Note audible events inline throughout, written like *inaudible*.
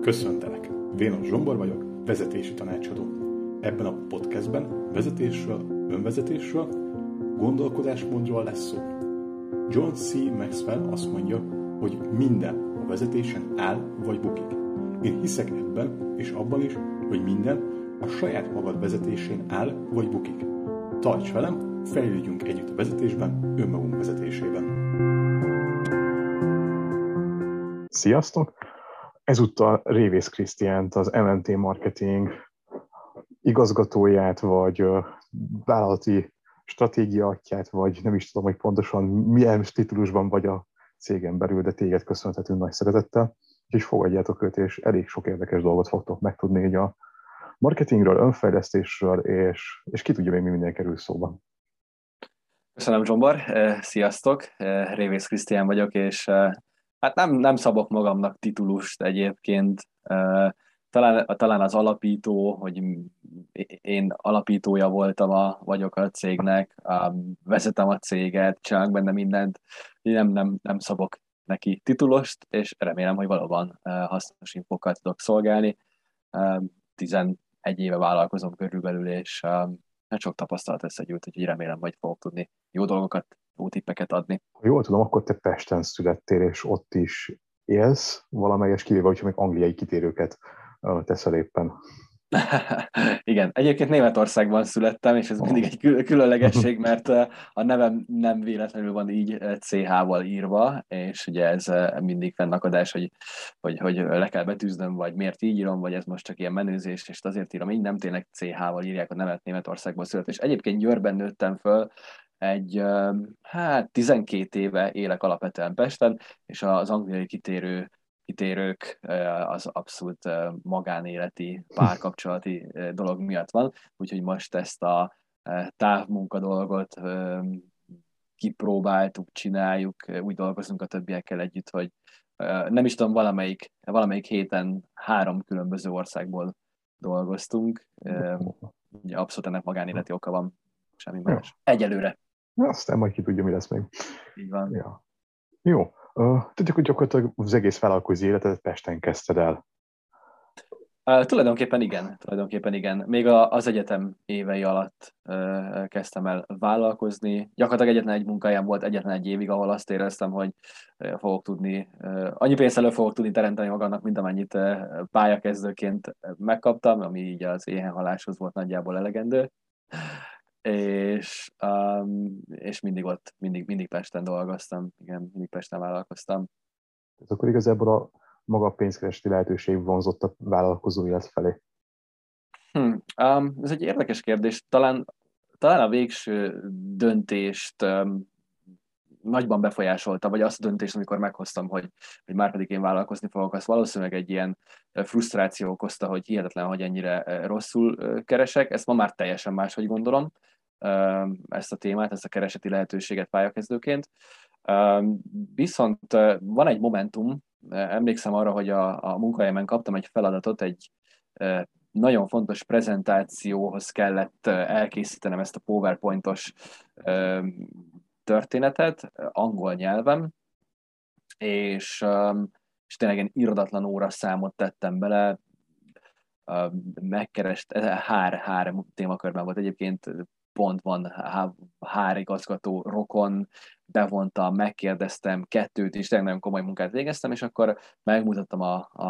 Köszöntelek! Vénos Zsombor vagyok, vezetési tanácsadó. Ebben a podcastben vezetésről, önvezetésről, gondolkodásmódról lesz szó. John C. Maxwell azt mondja, hogy minden a vezetésen áll vagy bukik. Én hiszek ebben és abban is, hogy minden a saját magad vezetésén áll vagy bukik. Tarts velem, fejlődjünk együtt a vezetésben, önmagunk vezetésében. Sziasztok! Ezúttal Révész Krisztiánt, az MNT Marketing igazgatóját, vagy vállalati stratégiaatját, vagy nem is tudom, hogy pontosan milyen titulusban vagy a cégen belül, de téged köszönhetünk nagy szeretettel, és fogadjátok őt, és elég sok érdekes dolgot fogtok megtudni így a marketingről, önfejlesztésről, és, és ki tudja még mi minden kerül szóba. Köszönöm, Zsombor. Sziasztok! Révész Krisztián vagyok, és Hát nem, nem szabok magamnak titulust egyébként. Talán, talán az alapító, hogy én alapítója voltam, a, vagyok a cégnek, vezetem a céget, csinálok benne mindent, nem, nem, nem szabok neki titulost, és remélem, hogy valóban hasznos infokat tudok szolgálni. 11 éve vállalkozom körülbelül, és hát sok tapasztalat összegyűlt, úgyhogy remélem, hogy fogok tudni jó dolgokat tippeket adni. Ha jól tudom, akkor te Pesten születtél, és ott is élsz valamelyes kivéve, hogyha még angliai kitérőket teszel éppen. *laughs* Igen, egyébként Németországban születtem, és ez mindig egy különlegesség, *laughs* mert a nevem nem véletlenül van így CH-val írva, és ugye ez mindig fennakadás, hogy, hogy, hogy le kell betűznöm, vagy miért így írom, vagy ez most csak ilyen menőzés, és azért írom így, nem tényleg CH-val írják a nevet Németországban szület. És egyébként Győrben nőttem föl, egy, hát 12 éve élek alapvetően Pesten, és az angliai kitérő kitérők az abszolút magánéleti, párkapcsolati dolog miatt van, úgyhogy most ezt a távmunka dolgot kipróbáltuk, csináljuk, úgy dolgozunk a többiekkel együtt, hogy nem is tudom, valamelyik, valamelyik héten három különböző országból dolgoztunk. *laughs* Abszolút ennek magánéleti oka van, semmi más. Egyelőre. Aztán majd ki tudja, mi lesz még. Így van. Ja. Jó. Tudjuk, hogy gyakorlatilag az egész vállalkozó életet Pesten kezdted el. Uh, tulajdonképpen igen, tulajdonképpen igen. Még a, az egyetem évei alatt uh, kezdtem el vállalkozni. Gyakorlatilag egyetlen egy munkájám volt, egyetlen egy évig, ahol azt éreztem, hogy uh, fogok tudni, uh, annyi pénzt elő fogok tudni teremteni magamnak, mint amennyit uh, pályakezdőként megkaptam, ami így az éhenhaláshoz volt nagyjából elegendő és, um, és mindig ott, mindig, mindig Pesten dolgoztam, igen, mindig Pesten vállalkoztam. Tehát akkor igazából a maga pénzkeresti lehetőség vonzott a vállalkozó élet felé? Hmm, um, ez egy érdekes kérdés. Talán, talán a végső döntést um, nagyban befolyásolta, vagy azt a döntést, amikor meghoztam, hogy, hogy már pedig én vállalkozni fogok, azt valószínűleg egy ilyen frusztráció okozta, hogy hihetetlen, hogy ennyire rosszul keresek. Ezt ma már teljesen máshogy gondolom, ezt a témát, ezt a kereseti lehetőséget pályakezdőként. Viszont van egy momentum, emlékszem arra, hogy a, a munkahelyemen kaptam egy feladatot, egy nagyon fontos prezentációhoz kellett elkészítenem ezt a PowerPointos történetet angol nyelven, és, és tényleg egy irodatlan óra számot tettem bele, megkerest, hár, hár témakörben volt egyébként, pont van hár igazgató, rokon, bevontam, megkérdeztem, kettőt is, tényleg nagyon komoly munkát végeztem, és akkor megmutattam a, a,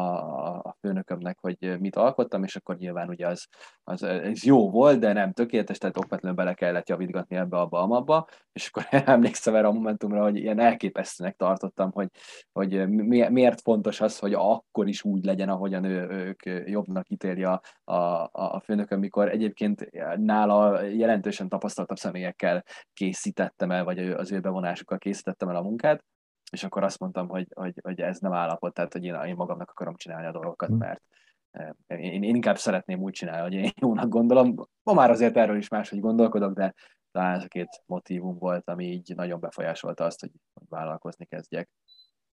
a főnökömnek, hogy mit alkottam, és akkor nyilván ugye az, az, az jó volt, de nem tökéletes, tehát okvetlenül bele kellett javítgatni ebbe, abba, amabba, és akkor *laughs* emlékszem erre a momentumra, hogy ilyen elképesztőnek tartottam, hogy, hogy miért fontos az, hogy akkor is úgy legyen, ahogyan ő, ők jobbnak ítéli a, a, a főnököm, mikor egyébként nála jelentősen tapasztaltabb személyekkel készítettem el, vagy az ő bevonás bevonásukkal készítettem el a munkát, és akkor azt mondtam, hogy, hogy, hogy ez nem állapot, tehát hogy én, én magamnak akarom csinálni a dolgokat, hm. mert eh, én, én inkább szeretném úgy csinálni, hogy én *laughs* jónak gondolom. Ma már azért erről is máshogy gondolkodok, de talán ez a két motivum volt, ami így nagyon befolyásolta azt, hogy, hogy vállalkozni kezdjek.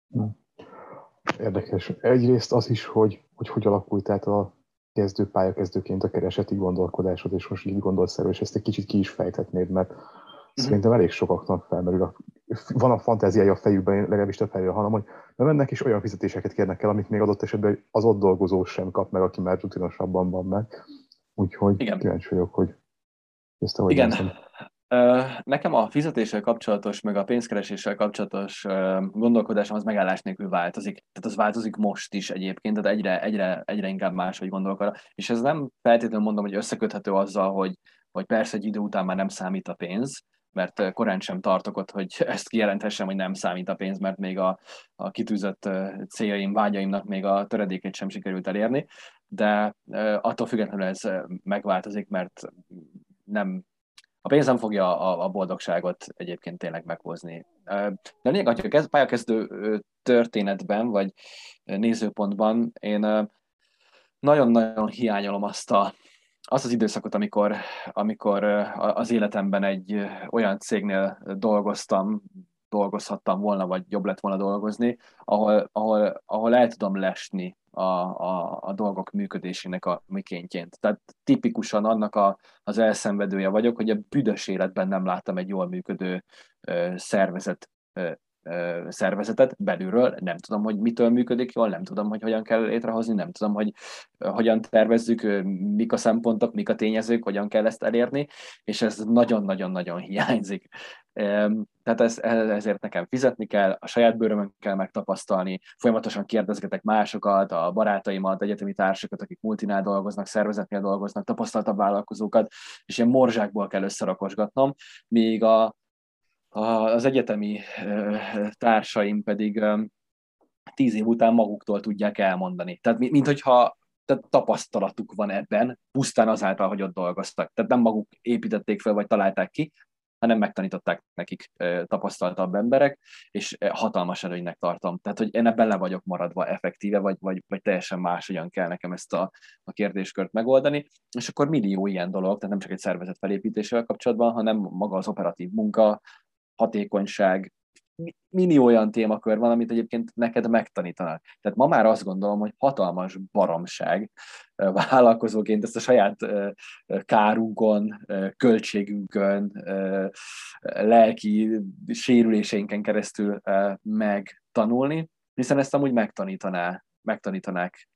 Hm. Érdekes. Egyrészt az is, hogy hogy, hogy alakult tehát a kezdő pályakezdőként a kereseti gondolkodásod, és most így gondolsz erről, és ezt egy kicsit ki is fejthetnéd, mert szerintem elég sokaknak felmerül a van a fantáziája a fejükben, legalábbis a fejről, hanem hogy bemennek és olyan fizetéseket kérnek el, amit még adott esetben az ott dolgozó sem kap meg, aki már rutinosabban van meg. Úgyhogy Igen. kíváncsi vagyok, hogy ezt ahogy Igen. Látom. Nekem a fizetéssel kapcsolatos, meg a pénzkereséssel kapcsolatos gondolkodásom az megállás nélkül változik. Tehát az változik most is egyébként, tehát egyre, egyre, egyre inkább máshogy gondolok arra. És ez nem feltétlenül mondom, hogy összeköthető azzal, hogy, hogy persze egy idő után már nem számít a pénz, mert korán sem tartok ott, hogy *laughs* ezt kijelenthessem, hogy nem számít a pénz, mert még a, a kitűzött céljaim, vágyaimnak még a töredékét sem sikerült elérni, de attól függetlenül ez megváltozik, mert nem, a pénz nem fogja a, a boldogságot egyébként tényleg meghozni. De lényeg, hogy a pályakezdő történetben, vagy nézőpontban én nagyon-nagyon hiányolom azt a, az az időszakot, amikor, amikor az életemben egy olyan cégnél dolgoztam, dolgozhattam volna, vagy jobb lett volna dolgozni, ahol, ahol, ahol el tudom lesni a, a, a dolgok működésének a mikéntjén. Tehát tipikusan annak a, az elszenvedője vagyok, hogy a büdös életben nem láttam egy jól működő ö, szervezet ö, szervezetet belülről, nem tudom, hogy mitől működik jól, nem tudom, hogy hogyan kell létrehozni, nem tudom, hogy hogyan tervezzük, mik a szempontok, mik a tényezők, hogyan kell ezt elérni, és ez nagyon-nagyon-nagyon *laughs* hiányzik. Tehát ez, ezért nekem fizetni kell, a saját bőrömön kell megtapasztalni, folyamatosan kérdezgetek másokat, a barátaimat, egyetemi társakat, akik multinál dolgoznak, szervezetnél dolgoznak, tapasztaltabb vállalkozókat, és ilyen morzsákból kell összerakosgatnom, míg a, az egyetemi társaim pedig tíz év után maguktól tudják elmondani. Tehát mint hogyha tehát tapasztalatuk van ebben, pusztán azáltal, hogy ott dolgoztak. Tehát nem maguk építették fel, vagy találták ki, hanem megtanították nekik tapasztaltabb emberek, és hatalmas előnynek tartom. Tehát, hogy én ebben le vagyok maradva effektíve, vagy, vagy, vagy teljesen máshogyan kell nekem ezt a, a kérdéskört megoldani, és akkor millió ilyen dolog, tehát nem csak egy szervezet felépítésével kapcsolatban, hanem maga az operatív munka, hatékonyság, mini olyan témakör van, amit egyébként neked megtanítanak. Tehát ma már azt gondolom, hogy hatalmas baromság vállalkozóként ezt a saját kárunkon, költségünkön, lelki sérüléseinken keresztül megtanulni, hiszen ezt amúgy megtanítaná megtanítanák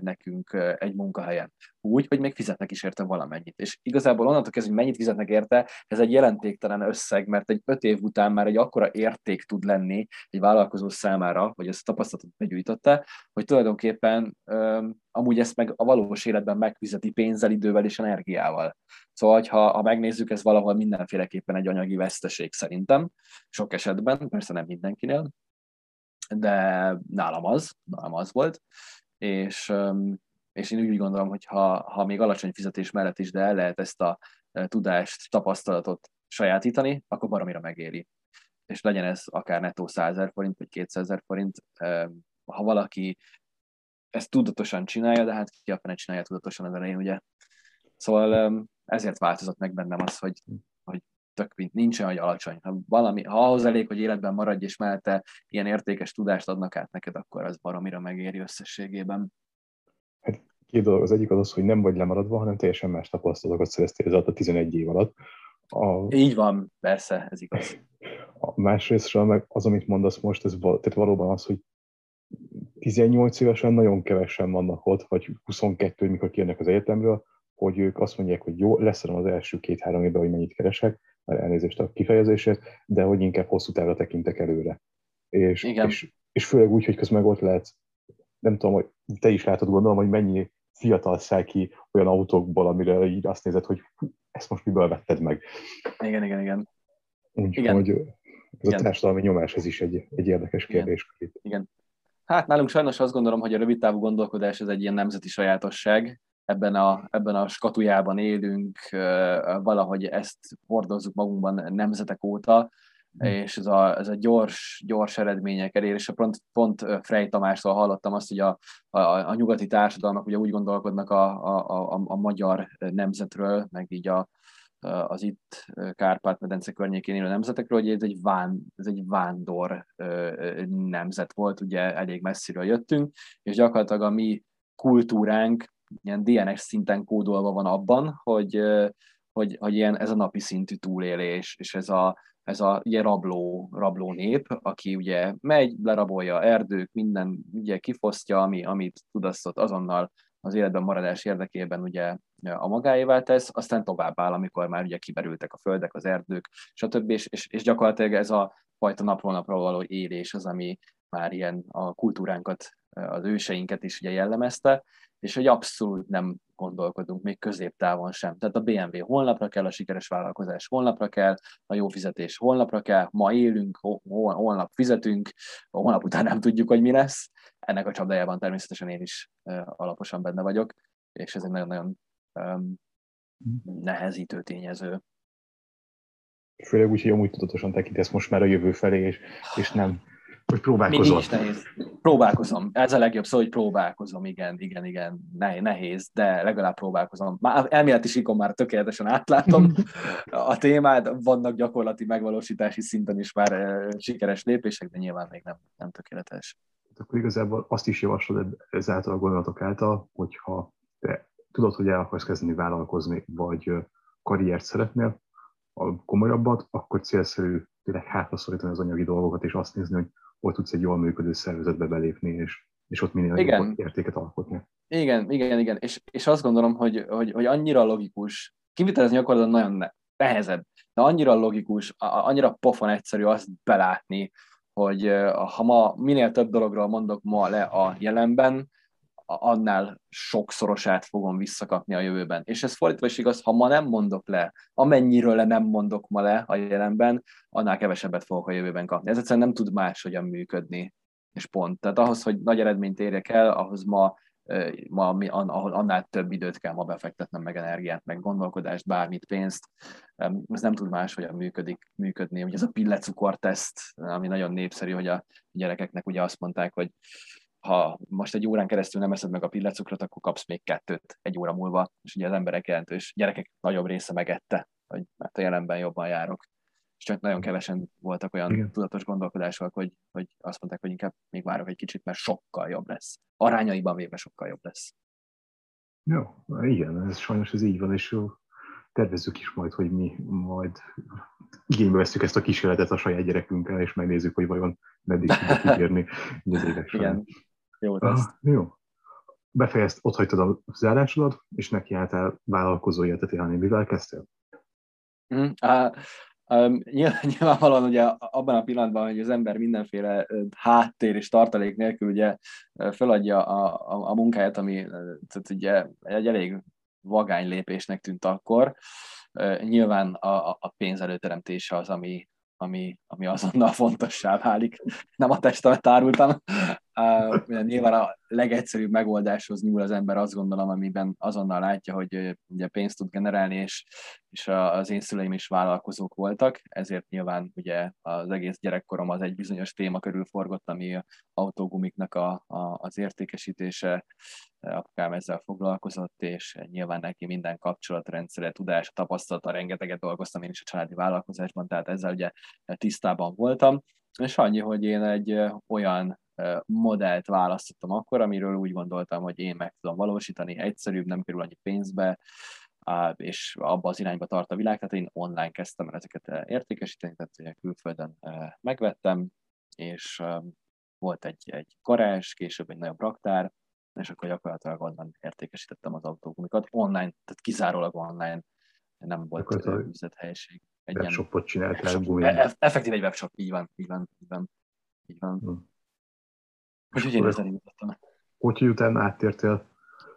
nekünk egy munkahelyen. Úgy, hogy még fizetnek is érte valamennyit. És igazából onnantól kezdve, hogy mennyit fizetnek érte, ez egy jelentéktelen összeg, mert egy öt év után már egy akkora érték tud lenni egy vállalkozó számára, hogy ezt tapasztalatot begyűjtötte, hogy tulajdonképpen amúgy ezt meg a valós életben megfizeti pénzzel, idővel és energiával. Szóval, ha, ha megnézzük, ez valahol mindenféleképpen egy anyagi veszteség szerintem, sok esetben, persze nem mindenkinél, de nálam az, nálam az volt, és, és én úgy gondolom, hogy ha, ha még alacsony fizetés mellett is, de el lehet ezt a tudást, tapasztalatot sajátítani, akkor baromira megéri. És legyen ez akár nettó 100 forint, vagy 200 forint, ha valaki ezt tudatosan csinálja, de hát ki a fene csinálja tudatosan az elején, ugye? Szóval ezért változott meg bennem az, hogy tök mint nincsen, hogy alacsony. Ha, valami, ha ahhoz elég, hogy életben maradj, és mellette ilyen értékes tudást adnak át neked, akkor az baromira megéri összességében. Hát két dolog. Az egyik az az, hogy nem vagy lemaradva, hanem teljesen más tapasztalatokat szereztél az a 11 év alatt. A... Így van, persze, ez igaz. A másrésztről meg az, amit mondasz most, ez val- tehát valóban az, hogy 18 évesen nagyon kevesen vannak ott, vagy 22, mikor kijönnek az egyetemről, hogy ők azt mondják, hogy jó, lesz az első két-három évben, hogy mennyit keresek, elnézést a kifejezésért, de hogy inkább hosszú távra tekintek előre. És, Igen. és, és főleg úgy, hogy közben ott lehet, nem tudom, hogy te is látod, gondolom, hogy mennyi fiatal száll ki olyan autókból, amire így azt nézed, hogy ezt most miből vetted meg. Igen, igen, igen. Úgyhogy ez igen. a társadalmi nyomás, ez is egy, egy érdekes kérdés. Igen. igen. Hát nálunk sajnos azt gondolom, hogy a rövidtávú gondolkodás ez egy ilyen nemzeti sajátosság, ebben a, ebben a skatujában élünk, valahogy ezt hordozzuk magunkban nemzetek óta, hm. és ez a, ez a gyors, gyors eredmények elérése. Pont, pont Frey Tamástól hallottam azt, hogy a, a, a nyugati társadalmak ugye úgy gondolkodnak a, a, a, a magyar nemzetről, meg így a, az itt Kárpát-medence környékén élő nemzetekről, hogy ez egy, ván, ez egy vándor nemzet volt, ugye elég messziről jöttünk, és gyakorlatilag a mi kultúránk ilyen DNS szinten kódolva van abban, hogy, hogy, hogy ilyen, ez a napi szintű túlélés, és ez a, ez a ugye rabló, rabló nép, aki ugye megy, lerabolja erdők, minden ugye kifosztja, ami, amit tudasztott azonnal az életben maradás érdekében ugye a magáévá tesz, aztán tovább áll, amikor már ugye kiberültek a földek, az erdők, stb. És, és, és gyakorlatilag ez a fajta napról napra való élés az, ami már ilyen a kultúránkat, az őseinket is ugye jellemezte, és hogy abszolút nem gondolkodunk, még középtávon sem. Tehát a BMW holnapra kell, a sikeres vállalkozás holnapra kell, a jó fizetés holnapra kell, ma élünk, holnap fizetünk, holnap után nem tudjuk, hogy mi lesz. Ennek a csapdájában természetesen én is alaposan benne vagyok, és ez egy nagyon-nagyon um, nehezítő tényező. Főleg úgy, hogy amúgy tudatosan tekintesz most már a jövő felé, és, és nem hogy próbálkozol. Is nehéz. Próbálkozom. Ez a legjobb szó, hogy próbálkozom. Igen, igen, igen. Nehéz, de legalább próbálkozom. Már elméleti síkon már tökéletesen átlátom *laughs* a témát. Vannak gyakorlati megvalósítási szinten is már sikeres lépések, de nyilván még nem, nem tökéletes. Akkor igazából azt is javaslod ezáltal a gondolatok által, hogyha te tudod, hogy el akarsz kezdeni vállalkozni, vagy karriert szeretnél, a komolyabbat, akkor célszerű tényleg hátraszorítani az anyagi dolgokat, és azt nézni, hogy ott tudsz egy jól működő szervezetbe belépni, és, és ott minél igen. értéket alkotni. Igen, igen, igen. És, és azt gondolom, hogy, hogy, hogy annyira logikus, kivitelezni gyakorlatilag nagyon nehezebb, de annyira logikus, annyira pofon egyszerű azt belátni, hogy ha ma minél több dologról mondok ma le a jelenben, annál sokszorosát fogom visszakapni a jövőben. És ez fordítva is igaz, ha ma nem mondok le, amennyiről le nem mondok ma le a jelenben, annál kevesebbet fogok a jövőben kapni. Ez egyszerűen nem tud máshogyan működni. És pont. Tehát ahhoz, hogy nagy eredményt érjek el, ahhoz ma, ma annál több időt kell ma befektetnem, meg energiát, meg gondolkodást, bármit, pénzt. Ez nem tud máshogyan működik, működni. Ugye ez a pillecukorteszt, ami nagyon népszerű, hogy a gyerekeknek ugye azt mondták, hogy ha most egy órán keresztül nem eszed meg a pillecukrot, akkor kapsz még kettőt egy óra múlva, és ugye az emberek jelentős gyerekek nagyobb része megette, hogy mert a jelenben jobban járok. És csak nagyon kevesen voltak olyan Igen. tudatos gondolkodások, hogy, hogy azt mondták, hogy inkább még várok egy kicsit, mert sokkal jobb lesz. Arányaiban véve sokkal jobb lesz. Jó, igen, ez sajnos ez így van, és tervezzük is majd, hogy mi majd igénybe veszük ezt a kísérletet a saját gyerekünkkel, és megnézzük, hogy vajon meddig tudjuk *laughs* ígérni az Jó, ah, jó. Befejezt, ott hagytad a zárásodat, és neki álltál vállalkozó életet élni. Mivel kezdtél? Mm, uh, um, nyilvánvalóan ugye abban a pillanatban, hogy az ember mindenféle háttér és tartalék nélkül ugye feladja a, a, a munkáját, ami tehát ugye egy elég vagány lépésnek tűnt akkor. Nyilván a, a pénz előteremtése az, ami, ami, ami azonnal fontossá válik. Nem a testemet árultam. Uh, nyilván a legegyszerűbb megoldáshoz nyúl az ember, azt gondolom, amiben azonnal látja, hogy ugye pénzt tud generálni, és, és az én szüleim is vállalkozók voltak, ezért nyilván ugye az egész gyerekkorom az egy bizonyos téma körül forgott, ami autógumiknak a, a, az értékesítése, apukám ezzel foglalkozott, és nyilván neki minden kapcsolatrendszere, tudása, tapasztalata, rengeteget dolgoztam én is a családi vállalkozásban, tehát ezzel ugye tisztában voltam, és annyi, hogy én egy olyan modellt választottam akkor, amiről úgy gondoltam, hogy én meg tudom valósítani, egyszerűbb, nem kerül annyi pénzbe, és abba az irányba tart a világ, tehát én online kezdtem el ezeket értékesíteni, tehát külföldön megvettem, és volt egy, egy garázs, később egy nagyobb raktár, és akkor gyakorlatilag onnan értékesítettem az autógumikat. Online, tehát kizárólag online, nem volt üzlethelyiség. Egy webshopot csináltál gumi. E- effektív egy webshop, így van, így van, így van. Így van. Hmm. Úgyhogy én ezzel indítottam. Úgyhogy utána áttértél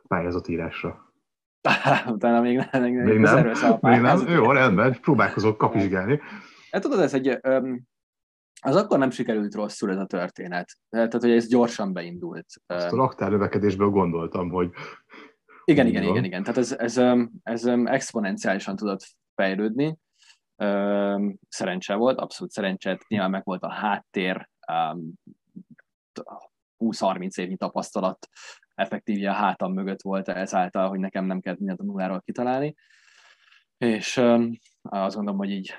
pályázatírásra. *laughs* utána még nem. Még, még nem, még nem. Jó, rendben, próbálkozok kapizsgálni. Hát tudod, ez egy, az akkor nem sikerült rosszul ez a történet. Tehát, hogy ez gyorsan beindult. Azt a raktárnövekedésből gondoltam, hogy... Igen, igen, igen, igen. Tehát ez, ez, ez exponenciálisan tudott fejlődni. Szerencse volt, abszolút szerencse. Nyilván meg volt a háttér, 20-30 évnyi tapasztalat effektíve a hátam mögött volt ezáltal, hogy nekem nem kellett mindent a nulláról kitalálni. És azt gondolom, hogy így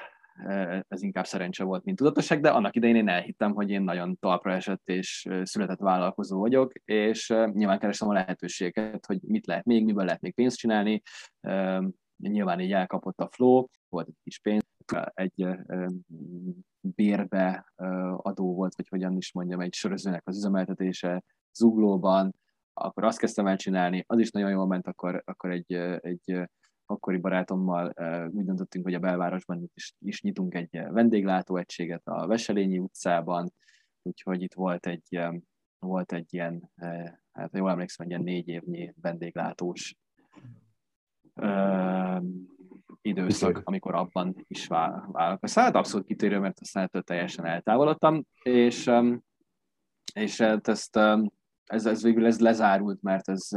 ez inkább szerencse volt, mint tudatosság, de annak idején én elhittem, hogy én nagyon talpra esett és született vállalkozó vagyok, és nyilván keresem a lehetőséget, hogy mit lehet még, miből lehet még pénzt csinálni, nyilván így elkapott a flow, volt egy kis pénz, egy bérbe adó volt, vagy hogyan is mondjam, egy sörözőnek az üzemeltetése zuglóban, akkor azt kezdtem el csinálni, az is nagyon jól ment, akkor, akkor egy, egy akkori barátommal úgy döntöttünk, hogy a belvárosban is, is nyitunk egy vendéglátóegységet a Veselényi utcában, úgyhogy itt volt egy, volt egy ilyen, hát jól emlékszem, egy ilyen négy évnyi vendéglátós időszak, amikor abban is válok. Hát abszolút kitérő, mert aztán ettől teljesen eltávolodtam, és, és hát ezt, ez, ez végül ez lezárult, mert ez,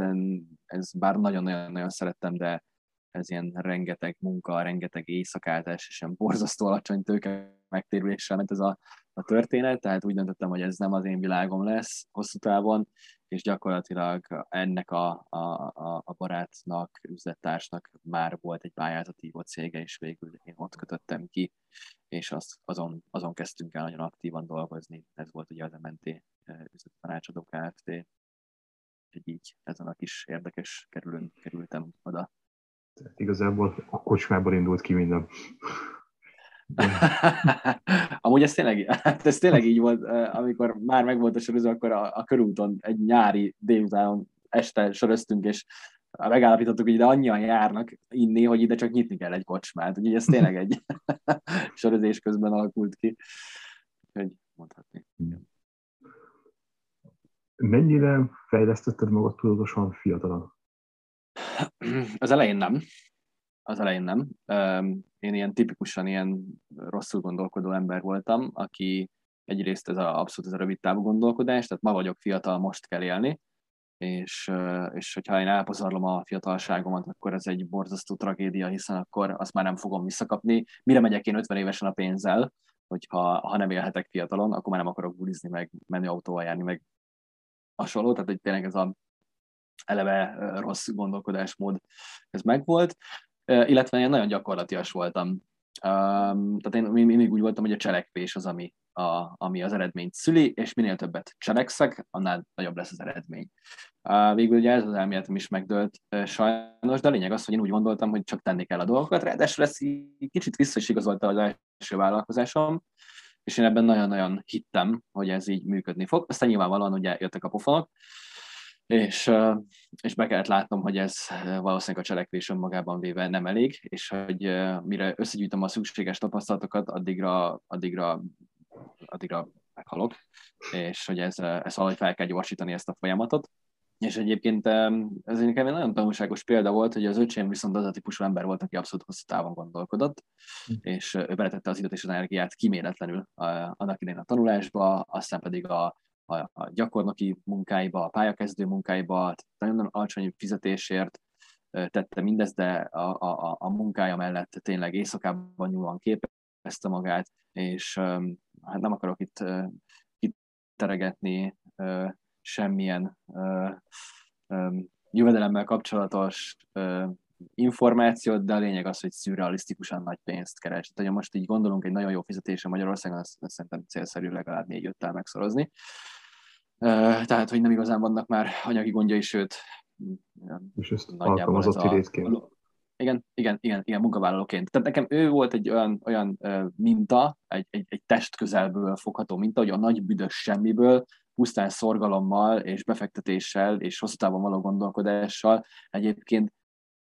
ez bár nagyon-nagyon szerettem, de ez ilyen rengeteg munka, rengeteg éjszakáltás, és ilyen borzasztó alacsony tőke megtérüléssel ment ez a, a történet, tehát úgy döntöttem, hogy ez nem az én világom lesz hosszú távon, és gyakorlatilag ennek a, a, a, a barátnak, üzlettársnak már volt egy pályázati cége, és végül én ott kötöttem ki, és az, azon, azon kezdtünk el nagyon aktívan dolgozni. Ez volt ugye az MNT üzlettanácsadó Kft. Úgyhogy így ezen a kis érdekes kerülön kerültem oda. Igazából a kocsmából indult ki minden. *laughs* Amúgy ez tényleg, hát ez tényleg így volt, amikor már megvolt a sorozó, akkor a, a körúton egy nyári délután este söröztünk, és megállapítottuk, hogy ide annyian járnak inni, hogy ide csak nyitni kell egy kocsmát. Úgyhogy ez tényleg egy *laughs* sorozés közben alakult ki. Úgyhogy mondhatni. Mennyire fejlesztetted magad tudatosan fiatalon? Az elején nem. Az elején nem. Én ilyen tipikusan ilyen rosszul gondolkodó ember voltam, aki egyrészt ez a, abszolút ez a rövid távú gondolkodás, tehát ma vagyok fiatal, most kell élni, és, és hogyha én elpazarlom a fiatalságomat, akkor ez egy borzasztó tragédia, hiszen akkor azt már nem fogom visszakapni. Mire megyek én 50 évesen a pénzzel, hogyha ha nem élhetek fiatalon, akkor már nem akarok bulizni, meg menni autóval járni, meg hasonló, tehát hogy tényleg ez a eleve rossz gondolkodásmód, ez megvolt, illetve én nagyon gyakorlatias voltam. Tehát én mindig úgy voltam, hogy a cselekvés az, ami, a, ami az eredményt szüli, és minél többet cselekszek, annál nagyobb lesz az eredmény. Végül ugye ez az elméletem is megdőlt sajnos, de a lényeg az, hogy én úgy gondoltam, hogy csak tenni kell a dolgokat, ráadásul ez kicsit vissza is igazolta az első vállalkozásom, és én ebben nagyon-nagyon hittem, hogy ez így működni fog. Aztán nyilvánvalóan ugye jöttek a pofonok, és, és be kellett látnom, hogy ez valószínűleg a cselekvés önmagában véve nem elég, és hogy mire összegyűjtöm a szükséges tapasztalatokat, addigra, addigra, addigra meghalok, és hogy ez, ez valahogy fel kell gyorsítani ezt a folyamatot. És egyébként ez nekem egy nagyon tanulságos példa volt, hogy az öcsém viszont az a típusú ember volt, aki abszolút hosszú távon gondolkodott, hm. és ő beletette az időt és az energiát kiméletlenül annak idején a tanulásba, aztán pedig a, a, a gyakornoki munkáiba, a pályakezdő munkáiba, nagyon alacsony fizetésért tette mindezt, de a, a, a munkája mellett tényleg éjszakában nyúlóan képezte magát, és hát nem akarok itt kiteregetni semmilyen jövedelemmel kapcsolatos információt, de a lényeg az, hogy szürrealisztikusan nagy pénzt keres. Tehát, ha most így gondolunk egy nagyon jó fizetése Magyarországon, azt, azt szerintem célszerű legalább négy-öttel megszorozni. Tehát, hogy nem igazán vannak már anyagi gondjai, sőt, és ezt alkalmazotti részként. Igen, igen, igen, igen, munkavállalóként. Tehát nekem ő volt egy olyan, olyan minta, egy, egy, egy test közelből fogható minta, hogy a nagy büdös semmiből pusztán szorgalommal és befektetéssel és hosszú távon való gondolkodással egyébként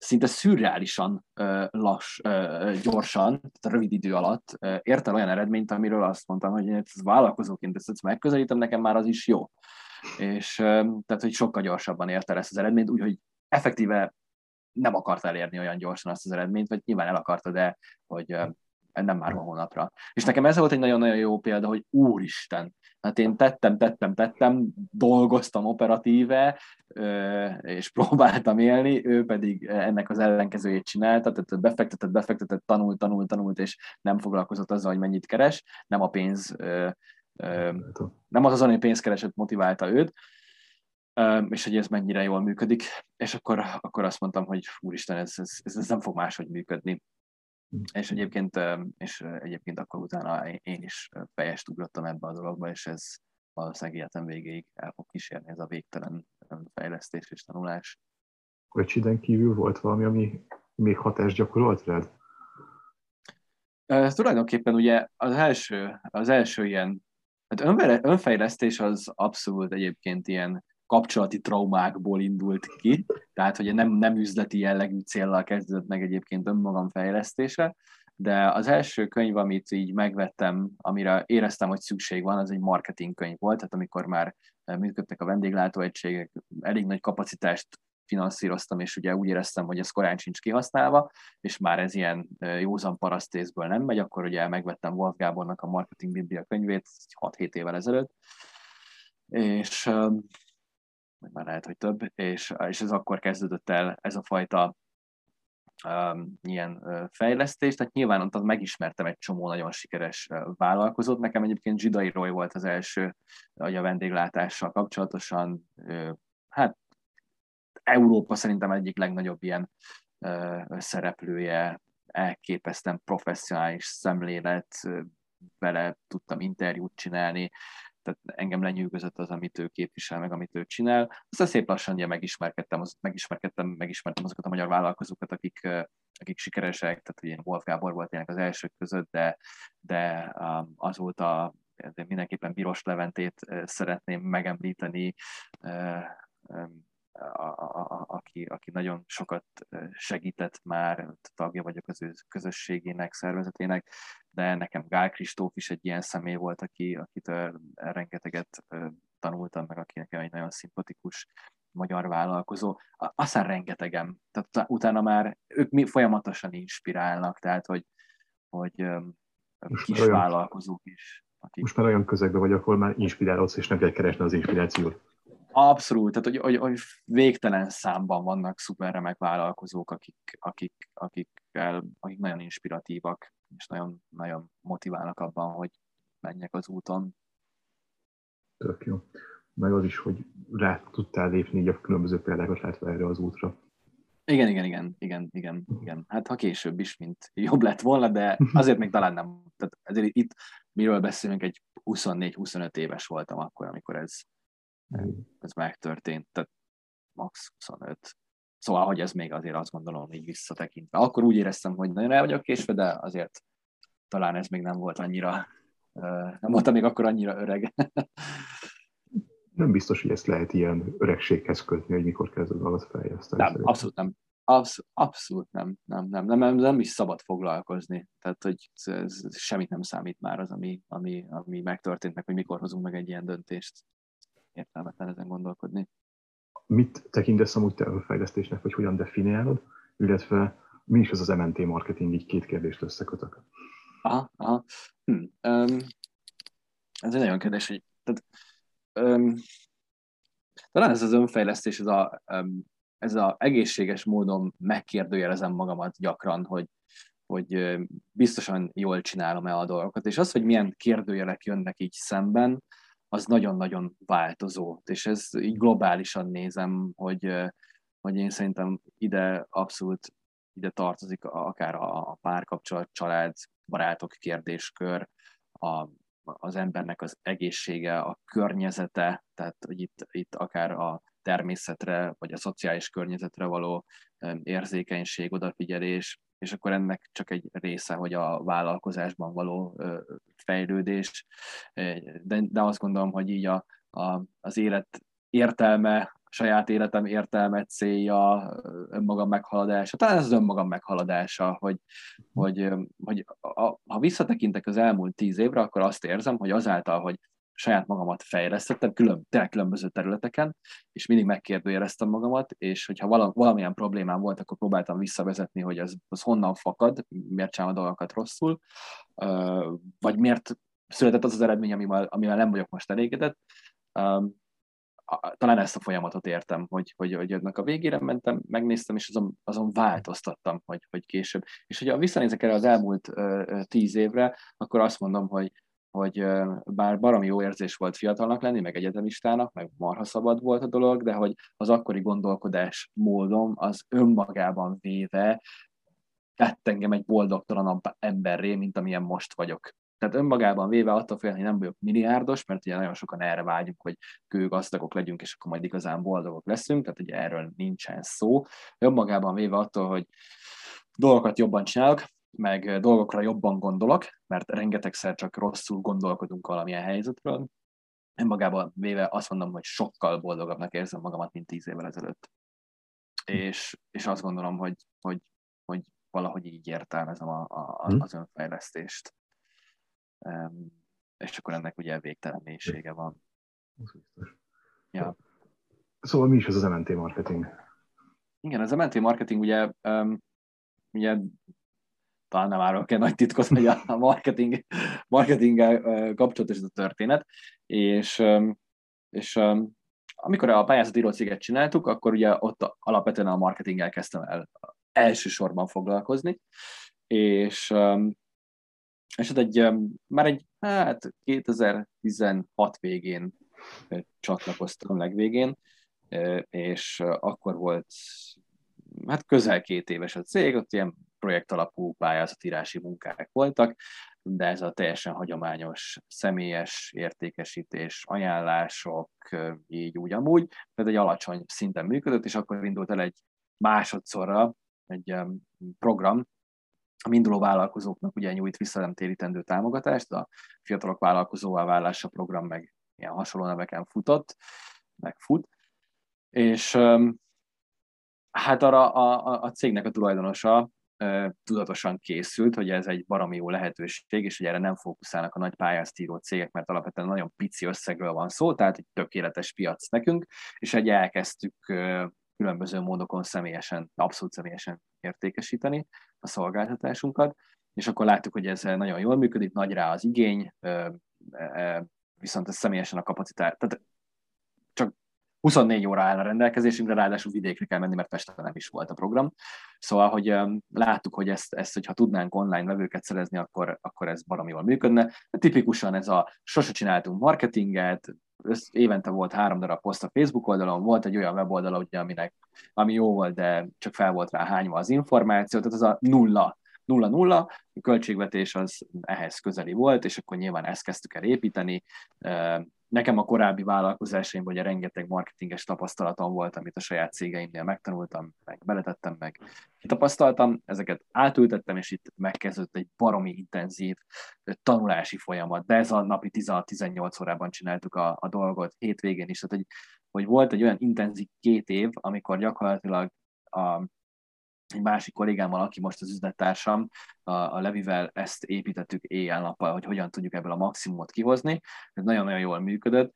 szinte szürreálisan lass, gyorsan, tehát rövid idő alatt ért el olyan eredményt, amiről azt mondtam, hogy ez vállalkozóként ezt megközelítem, nekem már az is jó. És tehát, hogy sokkal gyorsabban ért el ezt az eredményt, úgyhogy effektíve nem akart elérni olyan gyorsan azt az eredményt, vagy nyilván el akarta, de hogy nem már hónapra. És nekem ez volt egy nagyon-nagyon jó példa, hogy úristen, Hát én tettem, tettem, tettem, dolgoztam operatíve, és próbáltam élni, ő pedig ennek az ellenkezőjét csinálta, tehát befektetett, befektetett, tanult, tanult, tanult, és nem foglalkozott azzal, hogy mennyit keres, nem a pénz, nem az az, hogy pénz keresett motiválta őt, és hogy ez mennyire jól működik, és akkor, akkor azt mondtam, hogy úristen, ez, ez, ez nem fog máshogy működni. És egyébként, és egyébként akkor utána én is fejest ugrottam ebbe a dologba, és ez valószínűleg életem végéig el fog kísérni ez a végtelen fejlesztés és tanulás. Öcsiden kívül volt valami, ami még hatást gyakorolt rád? Uh, tulajdonképpen ugye az első, az első ilyen, hát önfejlesztés az abszolút egyébként ilyen kapcsolati traumákból indult ki, tehát hogy nem, nem üzleti jellegű célral kezdődött meg egyébként önmagam fejlesztése, de az első könyv, amit így megvettem, amire éreztem, hogy szükség van, az egy marketing könyv volt, tehát amikor már működtek a vendéglátóegységek, elég nagy kapacitást finanszíroztam, és ugye úgy éreztem, hogy ez korán sincs kihasználva, és már ez ilyen józan parasztészből nem megy, akkor ugye megvettem Wolf Gábornak a Marketing Biblia könyvét 6-7 évvel ezelőtt, és vagy már lehet, hogy több, és, és ez akkor kezdődött el ez a fajta um, ilyen fejlesztés, tehát nyilván ott megismertem egy csomó nagyon sikeres vállalkozót. Nekem egyébként Zsidai Roy volt az első, a vendéglátással kapcsolatosan, hát Európa szerintem egyik legnagyobb ilyen szereplője, elképesztően professzionális szemlélet, vele tudtam interjút csinálni, tehát engem lenyűgözött az, amit ő képvisel, meg amit ő csinál. Aztán szép lassan ugye megismerkedtem, az, megismerkedtem, megismertem azokat a magyar vállalkozókat, akik, akik sikeresek, tehát ugye Wolf Gábor volt tényleg az elsők között, de, de azóta de mindenképpen Biros Leventét szeretném megemlíteni, a, a, a, aki, aki nagyon sokat segített már, tagja vagyok az ő közösségének, szervezetének, de nekem Gál Kristóf is egy ilyen személy volt, aki, akit rengeteget tanultam, meg aki nekem egy nagyon szimpatikus magyar vállalkozó. Aztán rengetegem. Tehát utána már ők mi folyamatosan inspirálnak, tehát hogy, hogy kis olyan, vállalkozók is. Akik... Most már olyan közegben vagy, ahol már inspirálódsz, és nem kell keresni az inspirációt. Abszolút, tehát hogy, hogy, hogy végtelen számban vannak szuperremek vállalkozók, akik, akik, akikkel, akik nagyon inspiratívak, és nagyon, nagyon motiválnak abban, hogy menjek az úton. Tök jó. Meg az is, hogy rá tudtál lépni így a különböző példákat látva erre az útra. Igen, igen, igen, igen, igen, igen. Hát ha később is, mint jobb lett volna, de azért még talán nem. Tehát ezért itt miről beszélünk, egy 24-25 éves voltam akkor, amikor ez, ez megtörtént, tehát max 25. Szóval, hogy ez még azért azt gondolom, így visszatekintve. Akkor úgy éreztem, hogy nagyon el vagyok késve, de azért talán ez még nem volt annyira, nem voltam még akkor annyira öreg. nem biztos, hogy ezt lehet ilyen öregséghez kötni, hogy mikor kezded valamit fejleszteni. Nem, szerintem. abszolút nem. Absz- abszolút nem. Nem, nem, nem, nem, nem is szabad foglalkozni. Tehát, hogy ez, ez semmit nem számít már az, ami, ami, ami megtörtént, meg hogy mikor hozunk meg egy ilyen döntést értelmetlen ezen gondolkodni. Mit tekintesz amúgy te a fejlesztésnek, vagy hogyan definiálod, illetve mi is az az MNT marketing, így két kérdést összekötök. Aha, aha. Hm. Um, ez egy nagyon kérdés, hogy tehát, um, talán ez az önfejlesztés, ez a, um, ez a egészséges módon megkérdőjelezem magamat gyakran, hogy, hogy biztosan jól csinálom-e a dolgokat, és az, hogy milyen kérdőjelek jönnek így szemben, az nagyon-nagyon változó. És ez így globálisan nézem, hogy, hogy én szerintem ide abszolút ide tartozik akár a párkapcsolat, család, barátok kérdéskör, a, az embernek az egészsége, a környezete, tehát hogy itt, itt akár a természetre, vagy a szociális környezetre való érzékenység, odafigyelés, és akkor ennek csak egy része, hogy a vállalkozásban való fejlődés, de, de azt gondolom, hogy így a, a, az élet értelme, saját életem értelme, célja, önmagam meghaladása, talán ez az önmagam meghaladása, hogy, hogy, hogy a, ha visszatekintek az elmúlt tíz évre, akkor azt érzem, hogy azáltal, hogy saját magamat fejlesztettem, külön, tényleg különböző területeken, és mindig megkérdőjeleztem magamat, és hogyha vala, valamilyen problémám volt, akkor próbáltam visszavezetni, hogy az, az honnan fakad, miért csinálom a dolgokat rosszul, vagy miért született az az eredmény, amivel, amivel nem vagyok most elégedett. Talán ezt a folyamatot értem, hogy, hogy, hogy ennek a végére mentem, megnéztem, és azon, azon változtattam, hogy, hogy később. És hogyha visszanézek erre az elmúlt tíz évre, akkor azt mondom, hogy hogy bár baromi jó érzés volt fiatalnak lenni, meg egyetemistának, meg marha szabad volt a dolog, de hogy az akkori gondolkodás módom az önmagában véve tett engem egy boldogtalanabb emberré, mint amilyen most vagyok. Tehát önmagában véve attól félni, hogy nem vagyok milliárdos, mert ugye nagyon sokan erre vágyunk, hogy kőgazdagok legyünk, és akkor majd igazán boldogok leszünk, tehát ugye erről nincsen szó. Önmagában véve attól, hogy dolgokat jobban csinálok, meg dolgokra jobban gondolok, mert rengetegszer csak rosszul gondolkodunk valamilyen helyzetről. Én magában véve azt mondom, hogy sokkal boldogabbnak érzem magamat, mint tíz évvel ezelőtt. És, és azt gondolom, hogy, hogy, hogy valahogy így értelmezem a, a, hm. az önfejlesztést. Um, és akkor ennek ugye végtelen mélysége van. Ja. Szóval mi is az az MNT marketing? Igen, az MNT marketing ugye, um, ugye talán nem árulok el nagy titkot, hogy a marketing, marketinggel kapcsolatos ez a történet, és, és amikor a pályázati céget csináltuk, akkor ugye ott alapvetően a marketinggel kezdtem el elsősorban foglalkozni, és, és hát egy, már egy, hát 2016 végén csatlakoztam legvégén, és akkor volt, hát közel két éves a cég, ott ilyen projekt alapú pályázatírási munkák voltak, de ez a teljesen hagyományos személyes értékesítés, ajánlások, így úgy amúgy, tehát egy alacsony szinten működött, és akkor indult el egy másodszorra egy program, a induló vállalkozóknak ugye nyújt visszanemtérítendő támogatást, a fiatalok vállalkozóvá válása program meg ilyen hasonló neveken futott, meg fut, és hát arra a, a, a cégnek a tulajdonosa tudatosan készült, hogy ez egy baromi jó lehetőség, és hogy erre nem fókuszálnak a nagy pályáztíró cégek, mert alapvetően nagyon pici összegről van szó, tehát egy tökéletes piac nekünk, és egy elkezdtük különböző módokon személyesen, abszolút személyesen értékesíteni a szolgáltatásunkat, és akkor láttuk, hogy ez nagyon jól működik, nagy rá az igény, viszont ez személyesen a kapacitás, tehát 24 óra áll a rendelkezésünkre, ráadásul vidékre kell menni, mert Pesten nem is volt a program. Szóval, hogy láttuk, hogy ezt, ezt, hogyha tudnánk online vevőket szerezni, akkor, akkor ez baromi jól működne. Tipikusan ez a sose csináltunk marketinget, össz, évente volt három darab poszt a Facebook oldalon, volt egy olyan weboldal, ugye, aminek, ami jó volt, de csak fel volt rá hányva az információ, tehát az a nulla nulla-nulla, a költségvetés az ehhez közeli volt, és akkor nyilván ezt kezdtük el építeni, Nekem a korábbi vállalkozásaimban ugye rengeteg marketinges tapasztalatom volt, amit a saját cégeimnél megtanultam, meg beletettem, meg kitapasztaltam, ezeket átültettem, és itt megkezdődött egy baromi intenzív tanulási folyamat, de ez a napi 16-18 órában csináltuk a, a dolgot, hétvégén is, tehát hogy, hogy volt egy olyan intenzív két év, amikor gyakorlatilag a, egy másik kollégámmal, aki most az üzlettársam, a, Levivel ezt építettük éjjel-nappal, hogy hogyan tudjuk ebből a maximumot kihozni. Ez nagyon-nagyon jól működött.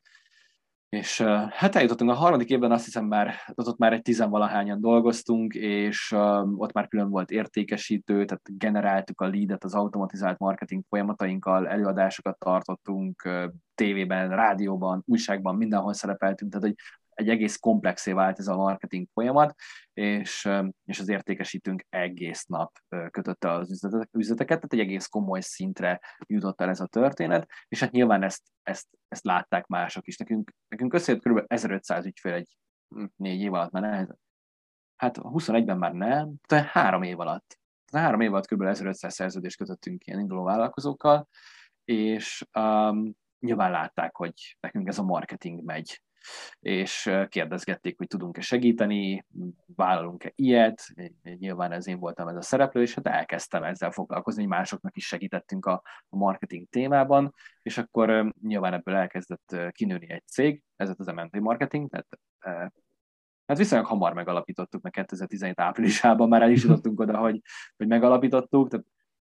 És hát eljutottunk a harmadik évben, azt hiszem már, ott már egy tizenvalahányan dolgoztunk, és ott már külön volt értékesítő, tehát generáltuk a leadet az automatizált marketing folyamatainkkal, előadásokat tartottunk, tévében, rádióban, újságban, mindenhol szerepeltünk, tehát hogy egy egész komplexé vált ez a marketing folyamat, és, és az értékesítünk egész nap kötötte az üzleteket, tehát egy egész komoly szintre jutott el ez a történet, és hát nyilván ezt, ezt, ezt látták mások is. Nekünk, nekünk összejött kb. 1500 ügyfél egy hm, négy év alatt, már nehez. Hát 21-ben már nem, tehát három év alatt. Tehát három év alatt kb. 1500 szerződést kötöttünk ilyen induló vállalkozókkal, és um, nyilván látták, hogy nekünk ez a marketing megy, és kérdezgették, hogy tudunk-e segíteni, vállalunk-e ilyet, nyilván ez én voltam ez a szereplő, és hát elkezdtem ezzel foglalkozni, hogy másoknak is segítettünk a, marketing témában, és akkor nyilván ebből elkezdett kinőni egy cég, ez az MNT Marketing, tehát Hát viszonylag hamar megalapítottuk, meg 2017 áprilisában már el is jutottunk oda, hogy, hogy megalapítottuk, tehát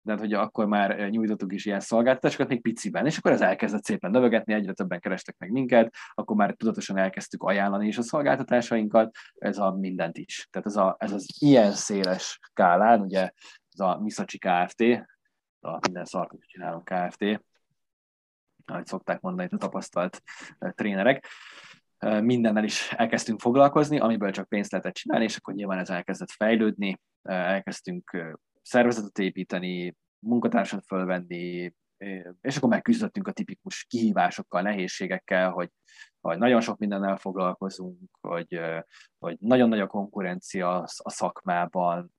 de hát, hogy akkor már eh, nyújtottuk is ilyen szolgáltatásokat, még piciben, és akkor ez elkezdett szépen növegetni, egyre többen kerestek meg minket, akkor már tudatosan elkezdtük ajánlani is a szolgáltatásainkat, ez a mindent is. Tehát ez, a, ez az ilyen széles skálán, ugye ez a Misacsi Kft., a minden szarkot csinálunk Kft., ahogy szokták mondani a tapasztalt eh, trénerek, eh, mindennel is elkezdtünk foglalkozni, amiből csak pénzt lehetett csinálni, és akkor nyilván ez elkezdett fejlődni, elkezdtünk szervezetet építeni, munkatársat fölvenni, és akkor megküzdöttünk a tipikus kihívásokkal, nehézségekkel, hogy, hogy nagyon sok mindennel foglalkozunk, hogy, hogy nagyon nagy a konkurencia a szakmában,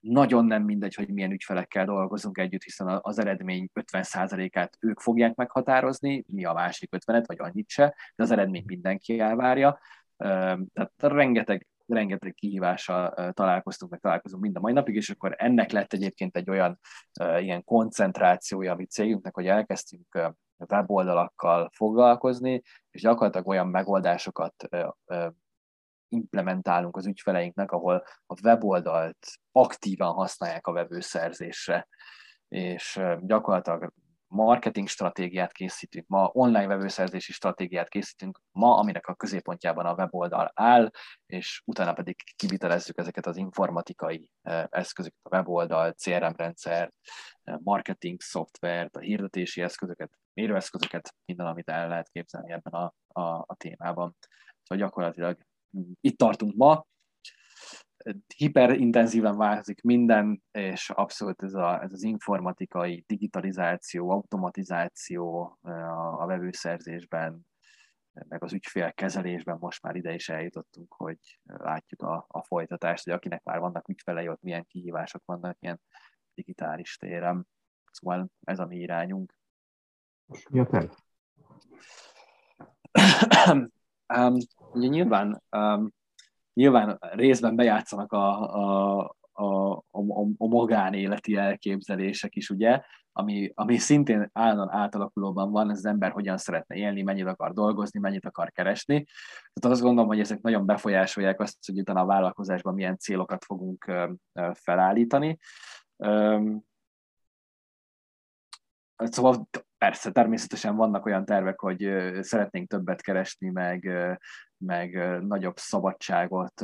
nagyon nem mindegy, hogy milyen ügyfelekkel dolgozunk együtt, hiszen az eredmény 50%-át ők fogják meghatározni, mi a másik 50-et, vagy annyit se, de az eredmény mindenki elvárja. Tehát rengeteg rengeteg kihívással találkoztunk, meg találkozunk mind a mai napig, és akkor ennek lett egyébként egy olyan ilyen koncentrációja a mi cégünknek, hogy elkezdtünk weboldalakkal foglalkozni, és gyakorlatilag olyan megoldásokat implementálunk az ügyfeleinknek, ahol a weboldalt aktívan használják a vevőszerzésre, és gyakorlatilag marketing stratégiát készítünk, ma online webőszerzési stratégiát készítünk, ma, aminek a középpontjában a weboldal áll, és utána pedig kivitelezzük ezeket az informatikai eszközöket, a weboldal, CRM rendszer, marketing szoftvert, a hirdetési eszközöket, mérőeszközöket, minden, amit el lehet képzelni ebben a, a, a témában. Szóval gyakorlatilag itt tartunk ma, hiperintenzíven változik minden, és abszolút ez, a, ez az informatikai digitalizáció, automatizáció a, a vevőszerzésben, meg az ügyfélkezelésben most már ide is eljutottunk, hogy látjuk a, a folytatást, hogy akinek már vannak ügyfelei, ott milyen kihívások vannak ilyen digitális téren. Szóval ez a mi irányunk. Mi a terv? um, ugye nyilván um, nyilván részben bejátszanak a, a, a, a, a magánéleti elképzelések is, ugye, ami, ami szintén állandóan átalakulóban van, ez az ember hogyan szeretne élni, mennyit akar dolgozni, mennyit akar keresni. Tehát azt gondolom, hogy ezek nagyon befolyásolják azt, hogy utána a vállalkozásban milyen célokat fogunk felállítani. Szóval persze, természetesen vannak olyan tervek, hogy szeretnénk többet keresni, meg, meg nagyobb szabadságot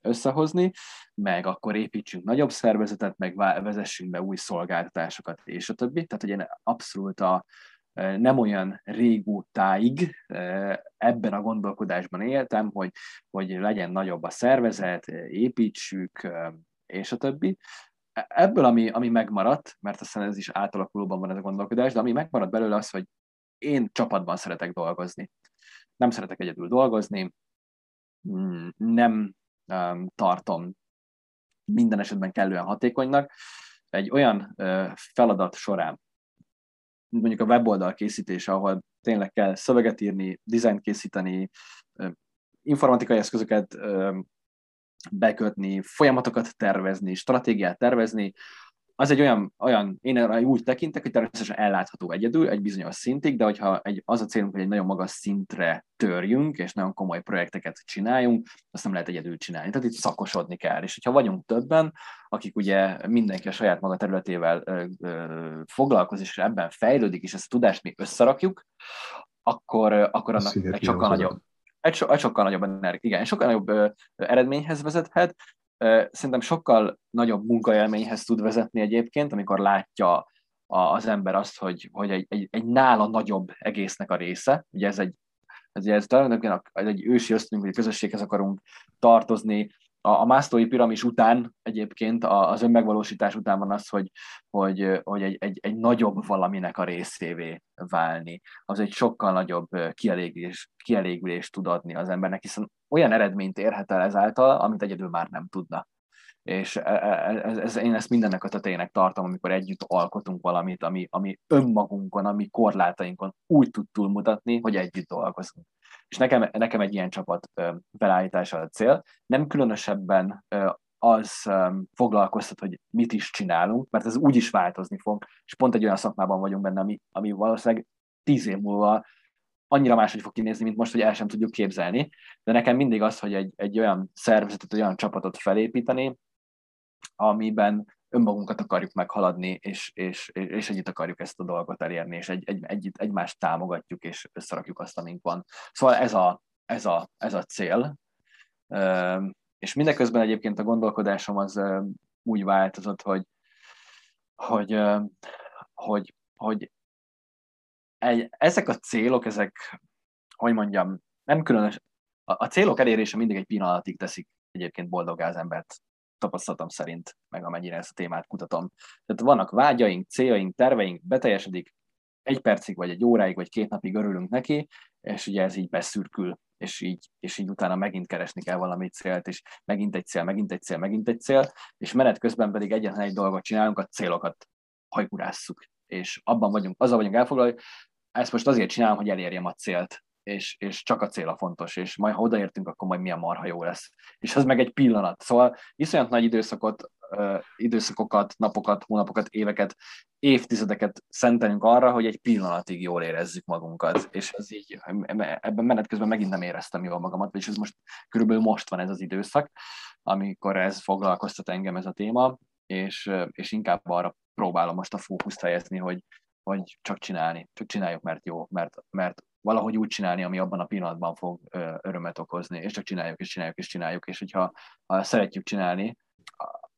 összehozni, meg akkor építsünk nagyobb szervezetet, meg vezessünk be új szolgáltatásokat, és a többi. Tehát, hogy én abszolút a, nem olyan régótáig ebben a gondolkodásban éltem, hogy, hogy legyen nagyobb a szervezet, építsük, és a többi. Ebből, ami, ami megmaradt, mert aztán ez is átalakulóban van ez a gondolkodás, de ami megmaradt belőle az, hogy én csapatban szeretek dolgozni nem szeretek egyedül dolgozni, mm, nem um, tartom minden esetben kellően hatékonynak. Egy olyan feladat során, mondjuk a weboldal készítése, ahol tényleg kell szöveget írni, dizájnt készíteni, informatikai eszközöket bekötni, folyamatokat tervezni, stratégiát tervezni, az egy olyan, olyan én úgy tekintek, hogy természetesen ellátható egyedül egy bizonyos szintig, de hogyha egy, az a célunk, hogy egy nagyon magas szintre törjünk, és nagyon komoly projekteket csináljunk, azt nem lehet egyedül csinálni. Tehát itt szakosodni kell. És hogyha vagyunk többen, akik ugye mindenki a saját maga területével ö, ö, foglalkozik, és ebben fejlődik, és ezt a tudást mi összerakjuk, akkor, akkor annak egy sokkal nagyobb, egy, so, egy sokkal nagyobb energia, igen, sokkal nagyobb ö, eredményhez vezethet, szerintem sokkal nagyobb munkaélményhez tud vezetni egyébként, amikor látja az ember azt, hogy, hogy egy, egy, egy nála nagyobb egésznek a része. Ugye ez egy, ez, ez tulajdonképpen egy ősi ösztönünk, hogy a közösséghez akarunk tartozni, a, a másztói piramis után egyébként, az önmegvalósítás után van az, hogy, hogy, hogy egy, egy, egy nagyobb valaminek a részévé válni. Az egy sokkal nagyobb kielégülés, kielégülést tud adni az embernek, hiszen olyan eredményt érhet el ezáltal, amit egyedül már nem tudna. És ez, e, ez, ez, én ezt mindennek a tetejének tartom, amikor együtt alkotunk valamit, ami, ami önmagunkon, ami korlátainkon úgy tud túlmutatni, hogy együtt dolgozunk. És nekem, nekem egy ilyen csapat felállítása a cél. Nem különösebben az foglalkoztat, hogy mit is csinálunk, mert ez úgy is változni fog, és pont egy olyan szakmában vagyunk benne, ami, ami valószínűleg tíz év múlva annyira máshogy fog kinézni, mint most, hogy el sem tudjuk képzelni. De nekem mindig az, hogy egy, egy olyan szervezetet, egy olyan csapatot felépíteni, amiben önmagunkat akarjuk meghaladni, és, és, és együtt akarjuk ezt a dolgot elérni, és egy, egy, együtt egymást támogatjuk, és összerakjuk azt, amink van. Szóval ez a, ez a, ez a cél. És mindeközben egyébként a gondolkodásom az úgy változott, hogy, hogy, hogy, hogy egy, ezek a célok, ezek, hogy mondjam, nem különös, a, a célok elérése mindig egy pillanatig teszik egyébként boldogá az embert tapasztalatom szerint, meg amennyire ezt a témát kutatom. Tehát vannak vágyaink, céljaink, terveink, beteljesedik, egy percig, vagy egy óráig, vagy két napig örülünk neki, és ugye ez így beszürkül, és így, és így utána megint keresni kell valami célt, és megint egy cél, megint egy cél, megint egy cél, és menet közben pedig egyetlen egy dolgot csinálunk, a célokat hajkurásszuk, és abban vagyunk, azzal vagyunk elfoglalva, hogy ezt most azért csinálom, hogy elérjem a célt. És, és csak a cél a fontos, és majd ha odaértünk, akkor majd milyen marha jó lesz. És ez meg egy pillanat. Szóval iszonyat nagy időszakot, időszakokat, napokat, hónapokat, éveket, évtizedeket szentelünk arra, hogy egy pillanatig jól érezzük magunkat. És ez így, ebben menet közben megint nem éreztem jól magamat, és ez most körülbelül most van ez az időszak, amikor ez foglalkoztat engem ez a téma, és, és inkább arra próbálom most a fókuszt helyezni, hogy, hogy csak csinálni, csak csináljuk, mert jó, mert, mert valahogy úgy csinálni, ami abban a pillanatban fog örömet okozni, és csak csináljuk, és csináljuk, és csináljuk, és hogyha ha szeretjük csinálni,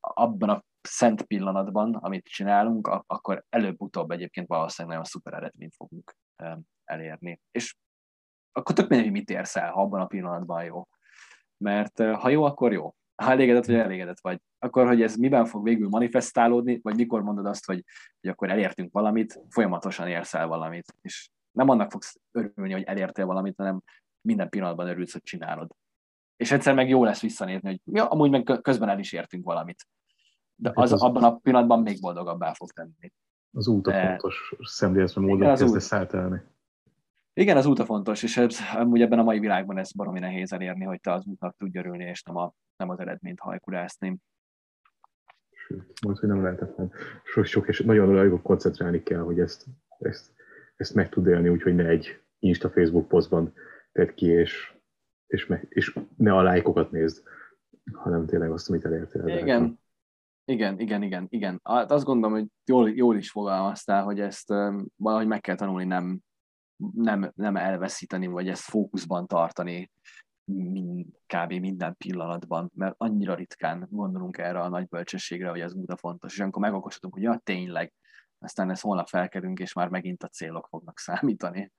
abban a szent pillanatban, amit csinálunk, akkor előbb-utóbb egyébként valószínűleg nagyon szuper eredményt fogunk elérni. És akkor tök mindegy, mit érsz el, ha abban a pillanatban jó. Mert ha jó, akkor jó. Ha elégedett vagy, elégedett vagy. Akkor, hogy ez miben fog végül manifestálódni, vagy mikor mondod azt, hogy, hogy akkor elértünk valamit, folyamatosan érsz el valamit. És nem annak fogsz örülni, hogy elértél valamit, hanem minden pillanatban örülsz, hogy csinálod. És egyszer meg jó lesz visszanézni, hogy ja, amúgy meg közben el is értünk valamit. De az, az abban a pillanatban még boldogabbá fog tenni. Az út a fontos szemléletben módon kezdesz eltelni. Igen, az út a fontos, és ez, amúgy ebben a mai világban ez baromi nehéz elérni, hogy te az útnak tudj örülni, és nem, a, nem az eredményt hajkurászni. Sőt, majd, hogy nem lehetetlen. Sok, sok és nagyon nagyon koncentrálni kell, hogy ezt, ezt, ezt meg tud élni, úgyhogy ne egy Insta Facebook posztban tedd ki, és, és, meg, és ne a lájkokat nézd, hanem tényleg azt, amit elértél. Igen, igen, igen, igen, igen. Hát azt gondolom, hogy jól, jól is fogalmaztál, hogy ezt valahogy meg kell tanulni nem, nem, nem elveszíteni, vagy ezt fókuszban tartani mind, kb. minden pillanatban, mert annyira ritkán gondolunk erre a nagy bölcsességre, hogy ez út a fontos, és amikor megokosodunk, hogy ja, tényleg, aztán ezt holnap felkerünk, és már megint a célok fognak számítani.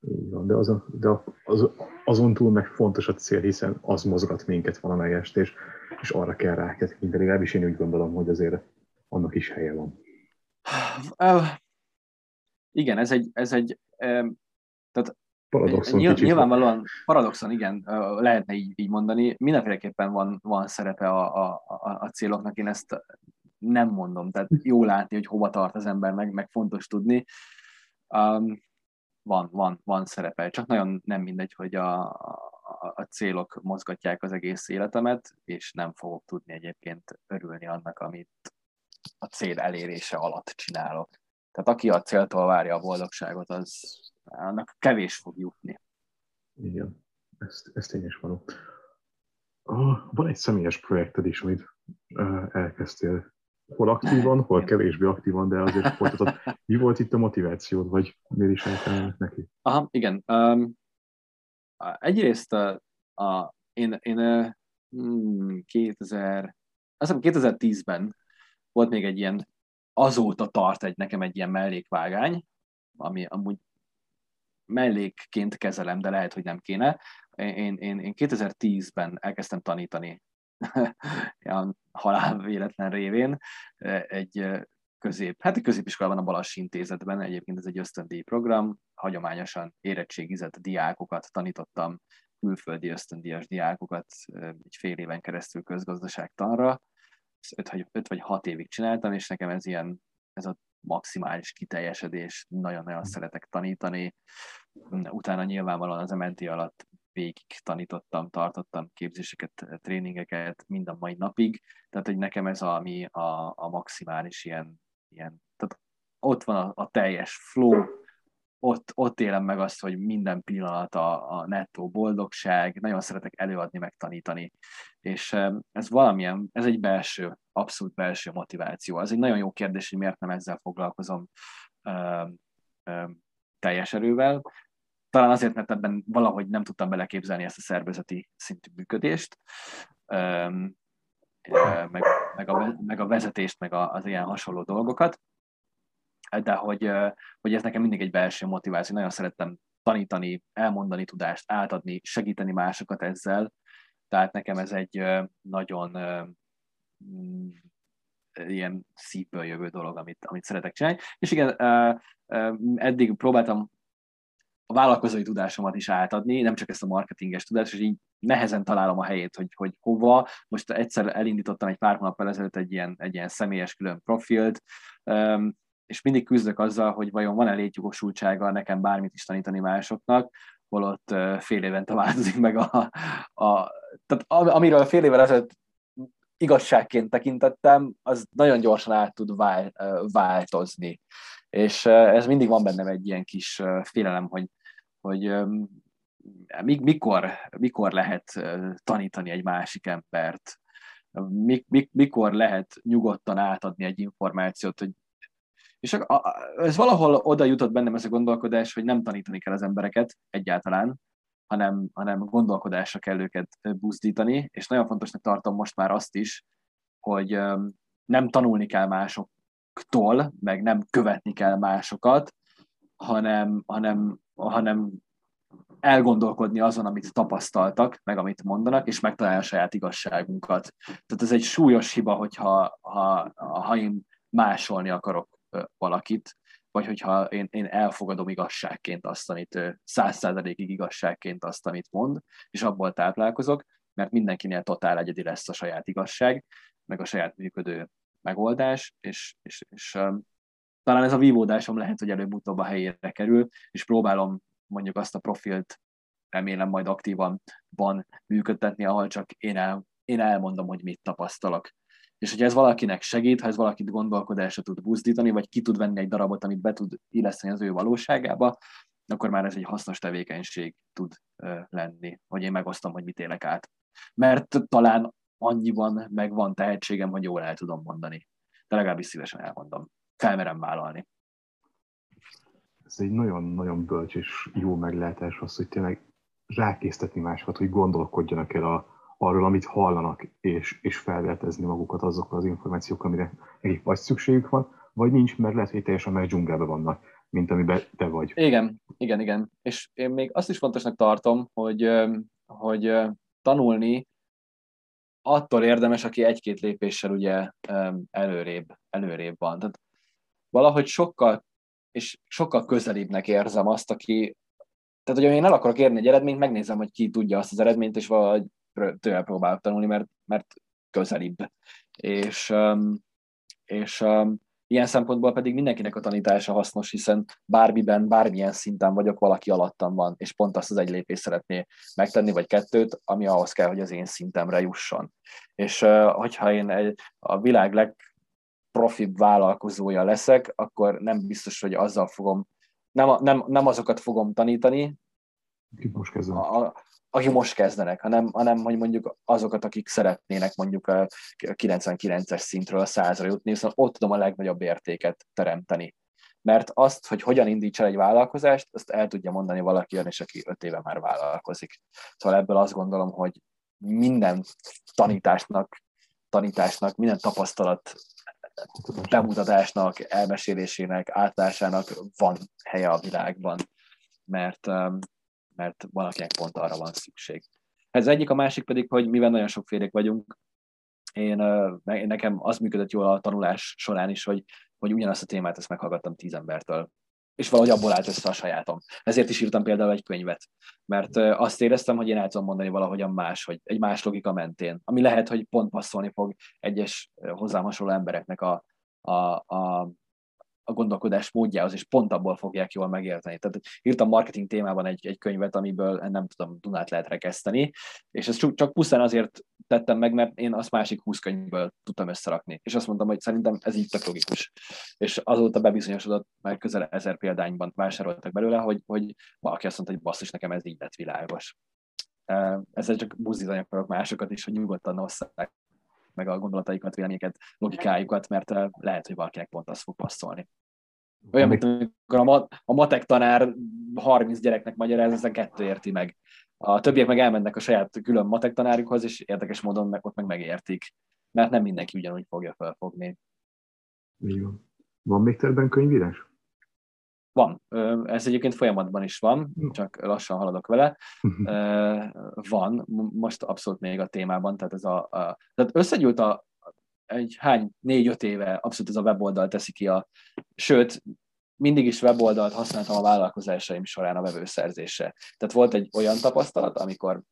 Így van, de, azon, de az, azon túl meg fontos a cél, hiszen az mozgat minket valamelyest, és, és arra kell rákezdeni. Legalábbis én úgy gondolom, hogy azért annak is helye van. Igen, ez egy, ez egy tehát paradoxon nyilv, nyilvánvalóan paradoxon, igen, lehetne így, így mondani. Mindenféleképpen van, van szerepe a, a, a, a céloknak, én ezt nem mondom, tehát jó látni, hogy hova tart az ember, meg, meg fontos tudni. Um, van, van, van szerepe, csak nagyon nem mindegy, hogy a, a, a célok mozgatják az egész életemet, és nem fogok tudni egyébként örülni annak, amit a cél elérése alatt csinálok. Tehát aki a céltól várja a boldogságot, az annak kevés fog jutni. Igen, ezt, ezt én is való. Van egy személyes projekted is, amit elkezdtél. Hol aktívan, hol kevésbé aktívan, de azért folytatod. Mi volt itt a motivációd, vagy miért is elkezdett neki? Aha, igen. Um, egyrészt a, a, én, én hmm, 2000, azt hiszem 2010-ben volt még egy ilyen, azóta tart egy nekem egy ilyen mellékvágány, ami amúgy mellékként kezelem, de lehet, hogy nem kéne. Én, én, én 2010-ben elkezdtem tanítani ilyen halál véletlen révén egy közép, hát egy középiskolában a Balassi Intézetben, egyébként ez egy ösztöndíj program, hagyományosan érettségizett diákokat tanítottam, külföldi ösztöndíjas diákokat egy fél éven keresztül közgazdaságtanra, öt, öt vagy hat évig csináltam, és nekem ez ilyen, ez a maximális kiteljesedés, nagyon-nagyon mm. szeretek tanítani. Utána nyilvánvalóan az MNT alatt végig tanítottam, tartottam képzéseket, tréningeket mind a mai napig, tehát hogy nekem ez a, ami a, a maximális ilyen, ilyen, tehát ott van a, a teljes flow, ott, ott élem meg azt, hogy minden pillanat a, a nettó boldogság, nagyon szeretek előadni, megtanítani, és ez valamilyen, ez egy belső, abszolút belső motiváció. Ez egy nagyon jó kérdés, hogy miért nem ezzel foglalkozom ö, ö, teljes erővel. Talán azért, mert ebben valahogy nem tudtam beleképzelni ezt a szervezeti szintű működést, meg, meg, a, meg a vezetést, meg az ilyen hasonló dolgokat de hogy, hogy ez nekem mindig egy belső motiváció. Nagyon szerettem tanítani, elmondani tudást, átadni, segíteni másokat ezzel. Tehát nekem ez egy nagyon mm, ilyen szívből jövő dolog, amit, amit szeretek csinálni. És igen, eddig próbáltam a vállalkozói tudásomat is átadni, nem csak ezt a marketinges tudást, és így nehezen találom a helyét, hogy, hogy hova. Most egyszer elindítottam egy pár hónappal ezelőtt egy ilyen, egy ilyen személyes külön profilt, és mindig küzdök azzal, hogy vajon van-e létjogosultsága nekem bármit is tanítani másoknak, holott fél évente változik meg a, a tehát amiről fél évvel ezelőtt igazságként tekintettem, az nagyon gyorsan át tud változni. És ez mindig van bennem egy ilyen kis félelem, hogy, hogy mikor, mikor lehet tanítani egy másik embert, mikor lehet nyugodtan átadni egy információt, hogy és ez valahol oda jutott bennem ez a gondolkodás, hogy nem tanítani kell az embereket egyáltalán, hanem, hanem gondolkodásra kell őket buzdítani, és nagyon fontosnak tartom most már azt is, hogy nem tanulni kell másoktól, meg nem követni kell másokat, hanem, hanem, hanem elgondolkodni azon, amit tapasztaltak, meg amit mondanak, és megtalálni a saját igazságunkat. Tehát ez egy súlyos hiba, hogyha ha, ha én másolni akarok valakit, vagy hogyha én, én elfogadom igazságként azt, amit száz százalékig igazságként azt, amit mond, és abból táplálkozok, mert mindenkinél totál egyedi lesz a saját igazság, meg a saját működő megoldás, és, és, és um, talán ez a vívódásom lehet, hogy előbb-utóbb a helyére kerül, és próbálom mondjuk azt a profilt remélem majd aktívan van működtetni, ahol csak én, el, én elmondom, hogy mit tapasztalok. És hogyha ez valakinek segít, ha ez valakit gondolkodásra tud buzdítani, vagy ki tud venni egy darabot, amit be tud illeszteni az ő valóságába, akkor már ez egy hasznos tevékenység tud lenni, hogy én megosztom, hogy mit élek át. Mert talán annyiban meg van tehetségem, hogy jól el tudom mondani. De legalábbis szívesen elmondom. Felmerem vállalni. Ez egy nagyon-nagyon bölcs és jó meglátás az, hogy tényleg rákésztetni másokat, hogy gondolkodjanak el a, arról, amit hallanak, és, és felvértezni magukat azokkal az információkkal, amire nekik vagy szükségük van, vagy nincs, mert lehet, hogy teljesen meg dzsungelbe vannak, mint amiben te vagy. Igen, igen, igen. És én még azt is fontosnak tartom, hogy, hogy tanulni attól érdemes, aki egy-két lépéssel ugye előrébb, előrébb van. Tehát valahogy sokkal, és sokkal közelébbnek érzem azt, aki, tehát hogy én el akarok érni egy eredményt, megnézem, hogy ki tudja azt az eredményt, és valahogy tőle próbálok tanulni, mert, mert közelibb. És, és ilyen szempontból pedig mindenkinek a tanítása hasznos, hiszen bármiben, bármilyen szinten vagyok, valaki alattam van, és pont azt az egy lépést szeretné megtenni, vagy kettőt, ami ahhoz kell, hogy az én szintemre jusson. És hogyha én egy, a világ legprofibb vállalkozója leszek, akkor nem biztos, hogy azzal fogom, nem, nem, nem azokat fogom tanítani, most a, akik most kezdenek, hanem, hanem hogy mondjuk azokat, akik szeretnének mondjuk a 99-es szintről a 100-ra jutni, hiszen ott tudom a legnagyobb értéket teremteni. Mert azt, hogy hogyan indíts el egy vállalkozást, azt el tudja mondani valaki olyan is, aki öt éve már vállalkozik. Szóval ebből azt gondolom, hogy minden tanításnak, tanításnak, minden tapasztalat bemutatásnak, elmesélésének, átlásának van helye a világban. Mert mert valakinek pont arra van szükség. Ez egyik, a másik pedig, hogy mivel nagyon sokfélek vagyunk, én, én, nekem az működött jól a tanulás során is, hogy, hogy ugyanazt a témát ezt meghallgattam tíz embertől, és valahogy abból állt össze a sajátom. Ezért is írtam például egy könyvet, mert azt éreztem, hogy én el tudom mondani valahogyan más, hogy egy más logika mentén, ami lehet, hogy pont passzolni fog egyes hozzám hasonló embereknek a, a, a, a gondolkodás módjához, és pont abból fogják jól megérteni. Tehát írtam marketing témában egy, egy könyvet, amiből nem tudom, Dunát lehet rekeszteni, és ezt csak pusztán azért tettem meg, mert én azt másik 20 könyvből tudtam összerakni. És azt mondtam, hogy szerintem ez így tök logikus. És azóta bebizonyosodott, mert közel ezer példányban vásároltak belőle, hogy, hogy valaki azt mondta, hogy basszus, nekem ez így lett világos. Ezzel csak buzdítani akarok másokat is, hogy nyugodtan osszák meg a gondolataikat, véleményeket, logikájukat, mert lehet, hogy valakinek pont az fog passzolni. Olyan, mint amikor a, mat, a matek tanár 30 gyereknek magyaráz, ezen kettő érti meg. A többiek meg elmennek a saját külön matek tanárukhoz, és érdekes módon meg ott meg megértik. Mert nem mindenki ugyanúgy fogja felfogni. Így van. Van még többen könyvírás? Van. Ez egyébként folyamatban is van, csak lassan haladok vele. Van, most abszolút még a témában, tehát ez a, a tehát összegyűlt a, egy hány, négy-öt éve abszolút ez a weboldal teszi ki a, sőt, mindig is weboldalt használtam a vállalkozásaim során a vevőszerzésre. Tehát volt egy olyan tapasztalat, amikor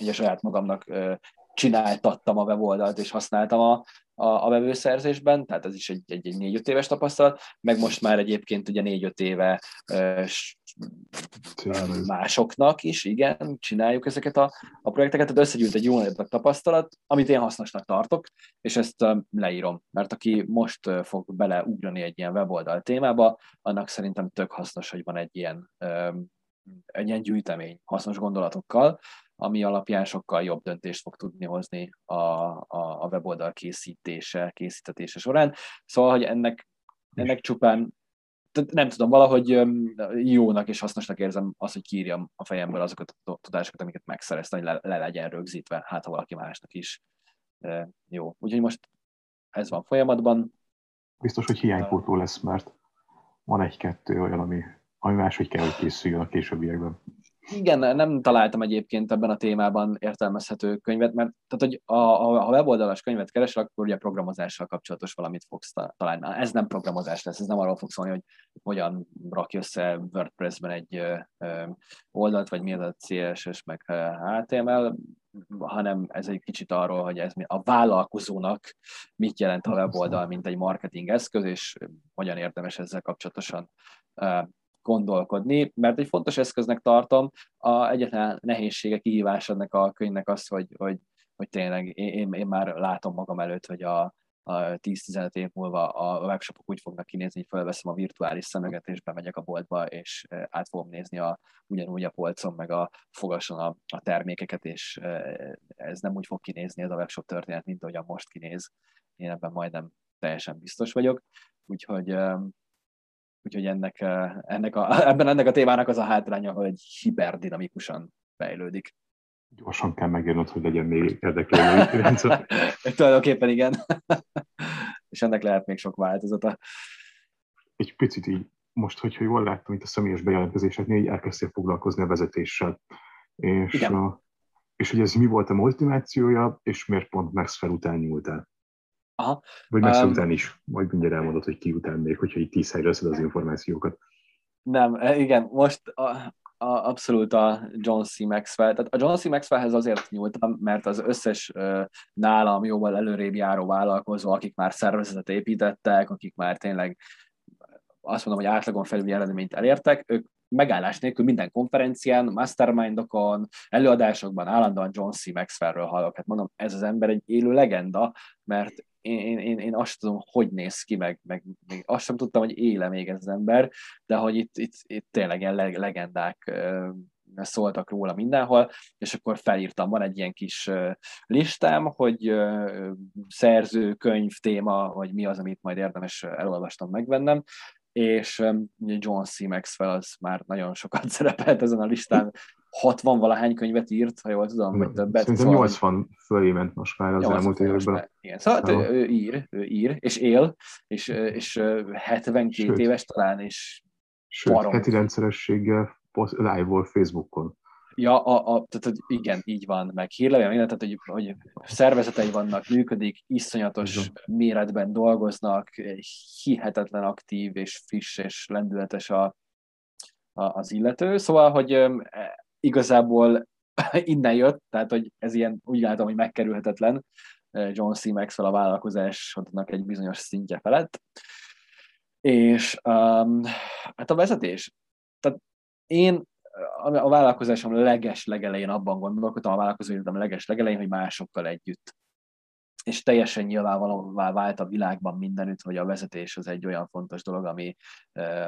ugye saját magamnak csináltattam a weboldalt, és használtam a, a, a vevőszerzésben, tehát ez is egy, egy, egy négy-öt éves tapasztalat, meg most már egyébként ugye négy-öt éve másoknak is, igen, csináljuk ezeket a, a projekteket, tehát összegyűlt egy jó nagy tapasztalat, amit én hasznosnak tartok, és ezt leírom, mert aki most fog beleugrani egy ilyen weboldal témába, annak szerintem tök hasznos, hogy van egy ilyen, egy ilyen gyűjtemény hasznos gondolatokkal, ami alapján sokkal jobb döntést fog tudni hozni a, a, a weboldal készítése, készítetése során. Szóval, hogy ennek, ennek csupán nem tudom, valahogy jónak és hasznosnak érzem azt, hogy kiírjam a fejemből azokat a tudásokat, amiket megszereztem, hogy le, le legyen rögzítve, hát ha valaki másnak is jó. Úgyhogy most ez van folyamatban. Biztos, hogy hiánypótló lesz, mert van egy-kettő olyan, ami, ami máshogy kell, hogy készüljön a későbbiekben. Igen, nem találtam egyébként ebben a témában értelmezhető könyvet, mert tehát, hogy a, a, a weboldalas könyvet keresel, akkor ugye programozással kapcsolatos valamit fogsz találni. Ez nem programozás lesz, ez nem arról fog szólni, hogy hogyan rakj össze WordPress-ben egy oldalt, vagy mi az a CSS, meg HTML, hanem ez egy kicsit arról, hogy ez a vállalkozónak mit jelent a weboldal, mint egy marketing eszköz, és hogyan érdemes ezzel kapcsolatosan gondolkodni, mert egy fontos eszköznek tartom. A egyetlen nehézsége, kihívás ennek a könyvnek az, hogy, hogy, hogy tényleg én, én már látom magam előtt, hogy a, a 10-15 év múlva a webshopok úgy fognak kinézni, hogy felveszem a virtuális szemüget, és bemegyek a boltba, és át fogom nézni a, ugyanúgy a polcon, meg a fogason a, a termékeket, és ez nem úgy fog kinézni ez a webshop történet, mint ahogyan most kinéz. Én ebben majdnem teljesen biztos vagyok. Úgyhogy Úgyhogy ennek, eh, ennek a, *laughs* ebben ennek a témának az a hátránya, hogy hiperdinamikusan fejlődik. Gyorsan kell megírnod, hogy legyen még érdeklődő. *laughs* Tulajdonképpen igen. *laughs* És ennek lehet még sok változata. Egy picit így, most, hogyha jól láttam itt a személyes bejelentkezéseknél, így elkezdtél foglalkozni a vezetéssel. És, igen. A, és hogy ez mi volt a motivációja, és miért pont Maxwell után nyúltál? Aha. Vagy messze um, után is, majd mindjárt elmondod, hogy ki után még, hogyha így tíz helyre az információkat. Nem, e, igen, most a, a, abszolút a John C. Maxwell. Tehát a John C. Maxwellhez azért nyúltam, mert az összes nálam jóval előrébb járó vállalkozó, akik már szervezetet építettek, akik már tényleg azt mondom, hogy átlagon felüli eredményt elértek, ők megállás nélkül minden konferencián, mastermindokon, előadásokban állandóan John C. Maxwellről hallok. Hát mondom, ez az ember egy élő legenda, mert én, én, én azt tudom, hogy néz ki, meg, meg még azt sem tudtam, hogy éle még ez az ember, de hogy itt, itt, itt tényleg ilyen legendák szóltak róla mindenhol, és akkor felírtam, van egy ilyen kis listám, hogy szerző, könyv, téma, vagy mi az, amit majd érdemes elolvastam, megvennem, és John C. Maxwell az már nagyon sokat *laughs* szerepelt ezen a listán, 60 valahány könyvet írt, ha jól tudom, vagy többet. Szerintem szóval... 80 fölé ment most már az elmúlt években. Igen, szóval hát, ő, ő, ír, ő ír, és él, és, és 72 Sőt. éves talán, és Sőt, barom. heti rendszerességgel live-vol Facebookon. Ja, a, a, tehát, hogy igen, így van, meg hírlevél, minden, tehát, hogy, hogy szervezetei vannak, működik, iszonyatos igen. méretben dolgoznak, hihetetlen aktív és friss és lendületes a, a, az illető. Szóval, hogy igazából *laughs* innen jött, tehát hogy ez ilyen, úgy látom, hogy megkerülhetetlen John C. Maxwell a vállalkozásodnak egy bizonyos szintje felett. És um, hát a vezetés. Tehát én a vállalkozásom leges legelején abban gondolkodtam, a vállalkozó életem leges legelején, hogy másokkal együtt. És teljesen nyilvánvalóvá vált a világban mindenütt, hogy a vezetés az egy olyan fontos dolog, ami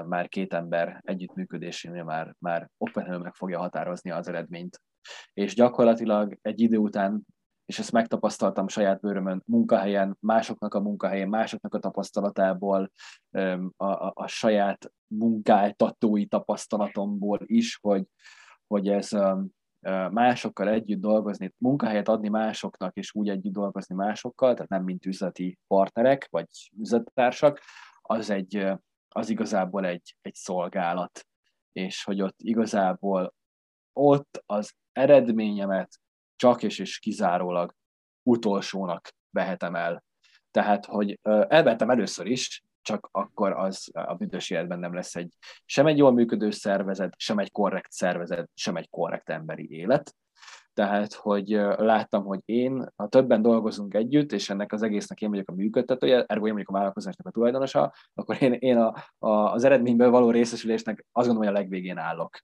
már két ember együttműködésénél már, már okvetlenül meg fogja határozni az eredményt. És gyakorlatilag egy idő után és ezt megtapasztaltam saját bőrömön munkahelyen, másoknak a munkahelyén, másoknak a tapasztalatából, a, a, a saját munkáltatói tapasztalatomból is, hogy, hogy ez másokkal együtt dolgozni, munkahelyet adni másoknak, és úgy együtt dolgozni másokkal, tehát nem mint üzleti partnerek, vagy üzlettársak, az, egy, az igazából egy, egy szolgálat, és hogy ott igazából ott az eredményemet csak és, és kizárólag utolsónak vehetem el. Tehát, hogy elvettem először is, csak akkor az a büdös életben nem lesz egy sem egy jól működő szervezet, sem egy korrekt szervezet, sem egy korrekt emberi élet. tehát hogy láttam, hogy én, ha többen dolgozunk együtt, és ennek az egésznek én vagyok a működtetője, ergo én vagyok a vállalkozásnak a tulajdonosa, akkor én, én a, a, az eredményből való részesülésnek azt gondolom, hogy a legvégén állok.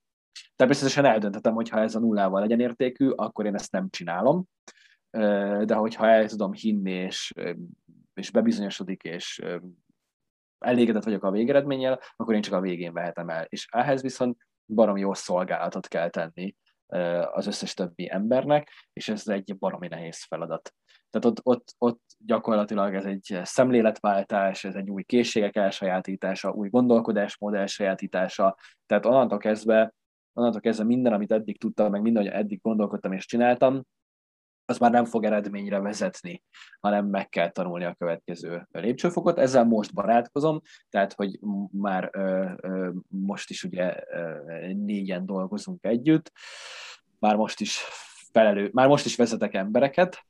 Természetesen eldönthetem, hogy ha ez a nullával legyen értékű, akkor én ezt nem csinálom, de hogyha el tudom hinni, és, és bebizonyosodik, és elégedett vagyok a végeredménnyel, akkor én csak a végén vehetem el. És ehhez viszont barom jó szolgálatot kell tenni az összes többi embernek, és ez egy baromi nehéz feladat. Tehát ott, ott, ott gyakorlatilag ez egy szemléletváltás, ez egy új készségek elsajátítása, új gondolkodásmód elsajátítása, tehát onnantól kezdve, onnantól kezdve minden, amit eddig tudtam, meg minden, hogy eddig gondolkodtam és csináltam, az már nem fog eredményre vezetni, hanem meg kell tanulni a következő lépcsőfokot. Ezzel most barátkozom, tehát, hogy már ö, ö, most is ugye ö, négyen dolgozunk együtt, már most is felelő, már most is vezetek embereket,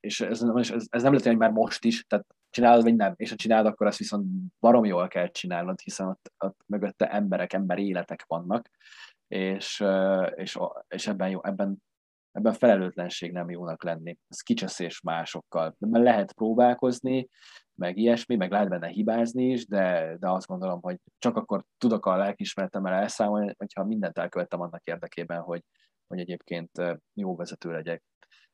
és ez, ez, ez nem lehet, hogy már most is, tehát csinálod, vagy nem, és ha csinálod, akkor azt viszont barom jól kell csinálnod, hiszen ott, ott mögötte emberek, ember életek vannak, és, és, és ebben, jó, ebben ebben felelőtlenség nem jónak lenni. Ez kicseszés másokkal. Mert lehet próbálkozni, meg ilyesmi, meg lehet benne hibázni is, de, de azt gondolom, hogy csak akkor tudok a lelkismeretemmel elszámolni, hogyha mindent elkövettem annak érdekében, hogy, hogy egyébként jó vezető legyek.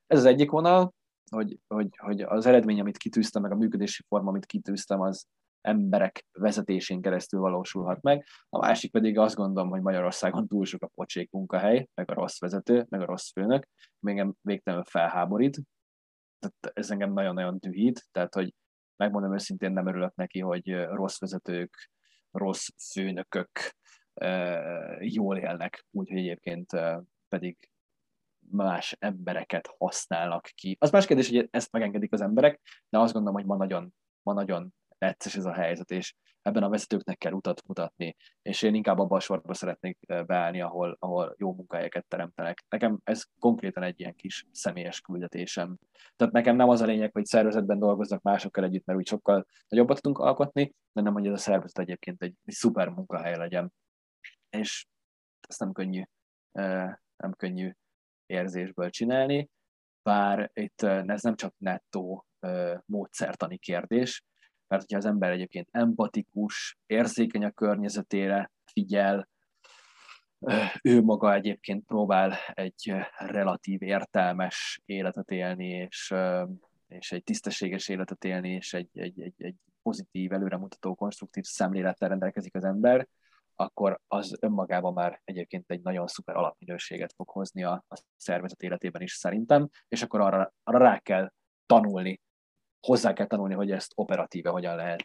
Ez az egyik vonal, hogy, hogy, hogy az eredmény, amit kitűztem, meg a működési forma, amit kitűztem, az, emberek vezetésén keresztül valósulhat meg. A másik pedig azt gondolom, hogy Magyarországon túl sok a pocsék munkahely, meg a rossz vezető, meg a rossz főnök, még engem végtelenül felháborít. Tehát ez engem nagyon-nagyon dühít, tehát hogy megmondom őszintén nem örülök neki, hogy rossz vezetők, rossz főnökök jól élnek, úgyhogy egyébként pedig más embereket használnak ki. Az más kérdés, hogy ezt megengedik az emberek, de azt gondolom, hogy ma nagyon, ma nagyon necces ez a helyzet, és ebben a vezetőknek kell utat mutatni, és én inkább abban a sorba szeretnék beállni, ahol, ahol jó munkahelyeket teremtenek. Nekem ez konkrétan egy ilyen kis személyes küldetésem. Tehát nekem nem az a lényeg, hogy szervezetben dolgoznak másokkal együtt, mert úgy sokkal nagyobbat tudunk alkotni, de nem, hogy ez a szervezet egyébként egy, egy szuper munkahely legyen. És ezt nem könnyű, nem könnyű érzésből csinálni, bár itt ez nem csak nettó módszertani kérdés, mert hogyha az ember egyébként empatikus, érzékeny a környezetére, figyel, ő maga egyébként próbál egy relatív értelmes életet élni, és, és egy tisztességes életet élni, és egy, egy, egy, egy pozitív, előremutató, konstruktív szemlélettel rendelkezik az ember, akkor az önmagában már egyébként egy nagyon szuper alapminőséget fog hozni a, a szervezet életében is szerintem, és akkor arra, arra rá kell tanulni, hozzá kell tanulni, hogy ezt operatíve hogyan lehet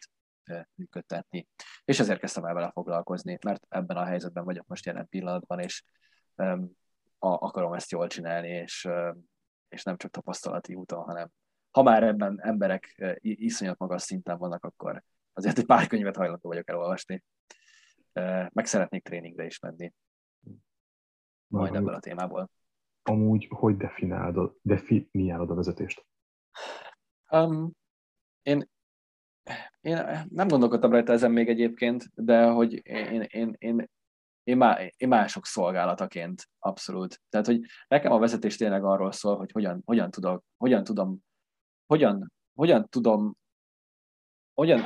működtetni. És ezért kezdtem el vele foglalkozni, mert ebben a helyzetben vagyok most jelen pillanatban, és um, a, akarom ezt jól csinálni, és, um, és nem csak tapasztalati úton, hanem ha már ebben emberek iszonyat magas szinten vannak, akkor azért egy pár könyvet hajlandó vagyok elolvasni. Meg szeretnék tréningre is menni. Majd ebből a témából. Amúgy hogy definiálod, definiálod a vezetést? Um, én, én nem gondolkodtam rajta ezen még egyébként, de hogy én, én, én, én, má, én mások szolgálataként abszolút. Tehát, hogy nekem a vezetés tényleg arról szól, hogy hogyan, hogyan tudok, hogyan tudom, hogyan, hogyan tudom, hogyan,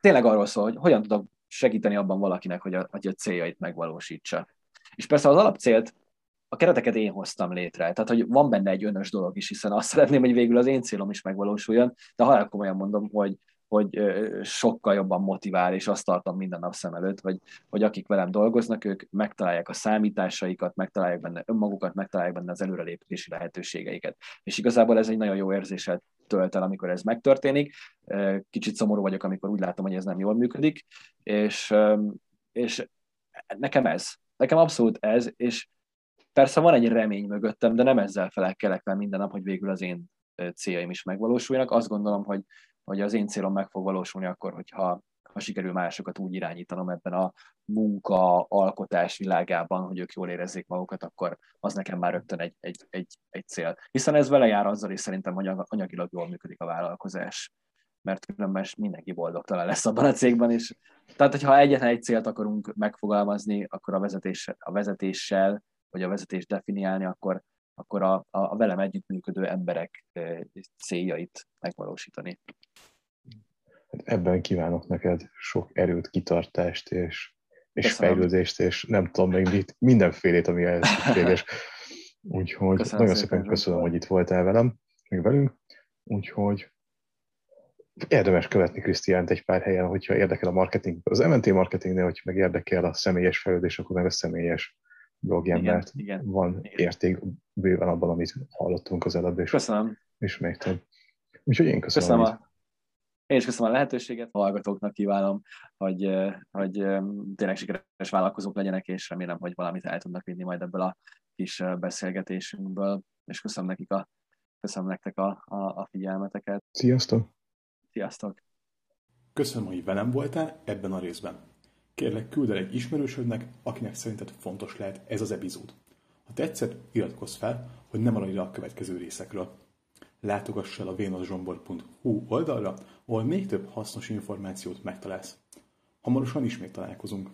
tényleg arról szól, hogy hogyan tudok segíteni abban valakinek, hogy a, hogy a céljait megvalósítsa. És persze az alapcélt a kereteket én hoztam létre. Tehát, hogy van benne egy önös dolog is, hiszen azt szeretném, hogy végül az én célom is megvalósuljon, de ha komolyan mondom, hogy, hogy sokkal jobban motivál, és azt tartom minden nap szem előtt, hogy, hogy akik velem dolgoznak, ők megtalálják a számításaikat, megtalálják benne önmagukat, megtalálják benne az előrelépési lehetőségeiket. És igazából ez egy nagyon jó érzéssel tölt el, amikor ez megtörténik. Kicsit szomorú vagyok, amikor úgy látom, hogy ez nem jól működik, és, és nekem ez. Nekem abszolút ez, és Persze van egy remény mögöttem, de nem ezzel felelkelek fel minden nap, hogy végül az én céljaim is megvalósuljanak. Azt gondolom, hogy, hogy az én célom meg fog valósulni akkor, hogyha ha sikerül másokat úgy irányítanom ebben a munka, alkotás világában, hogy ők jól érezzék magukat, akkor az nekem már rögtön egy, egy, egy, egy cél. Hiszen ez vele jár azzal is szerintem, hogy anyagilag jól működik a vállalkozás mert különben mindenki boldogtalan lesz abban a cégben is. Tehát, hogyha egyetlen egy célt akarunk megfogalmazni, akkor a, vezetés, a vezetéssel vagy a vezetést definiálni, akkor, akkor a, a velem együttműködő emberek céljait megvalósítani. Hát ebben kívánok neked sok erőt, kitartást és, és fejlődést, és nem tudom még mit, mindenfélét, ami ehhez szükséges. *laughs* Úgyhogy köszönöm nagyon szépen, szépen köszönöm, hogy itt voltál velem, még velünk. Úgyhogy érdemes követni Krisztiánt egy pár helyen, hogyha érdekel a marketing, az MNT marketingnél, hogy meg érdekel a személyes fejlődés, akkor meg a személyes blogján, mert igen, van igen. érték bőven abban, amit hallottunk az előbb, és, köszönöm. és még több. Úgyhogy én köszönöm. köszönöm a, én is köszönöm a lehetőséget, a hallgatóknak kívánom, hogy, hogy tényleg sikeres vállalkozók legyenek, és remélem, hogy valamit el tudnak vinni majd ebből a kis beszélgetésünkből, és köszönöm nekik a, köszönöm nektek a, a, a figyelmeteket. Sziasztok! Sziasztok! Köszönöm, hogy velem voltál ebben a részben. Kérlek, küld el egy ismerősödnek, akinek szerinted fontos lehet ez az epizód. Ha tetszett, iratkozz fel, hogy ne maradj le a következő részekről. Látogass el a vénuszsombor.hu oldalra, ahol még több hasznos információt megtalálsz. Hamarosan ismét találkozunk.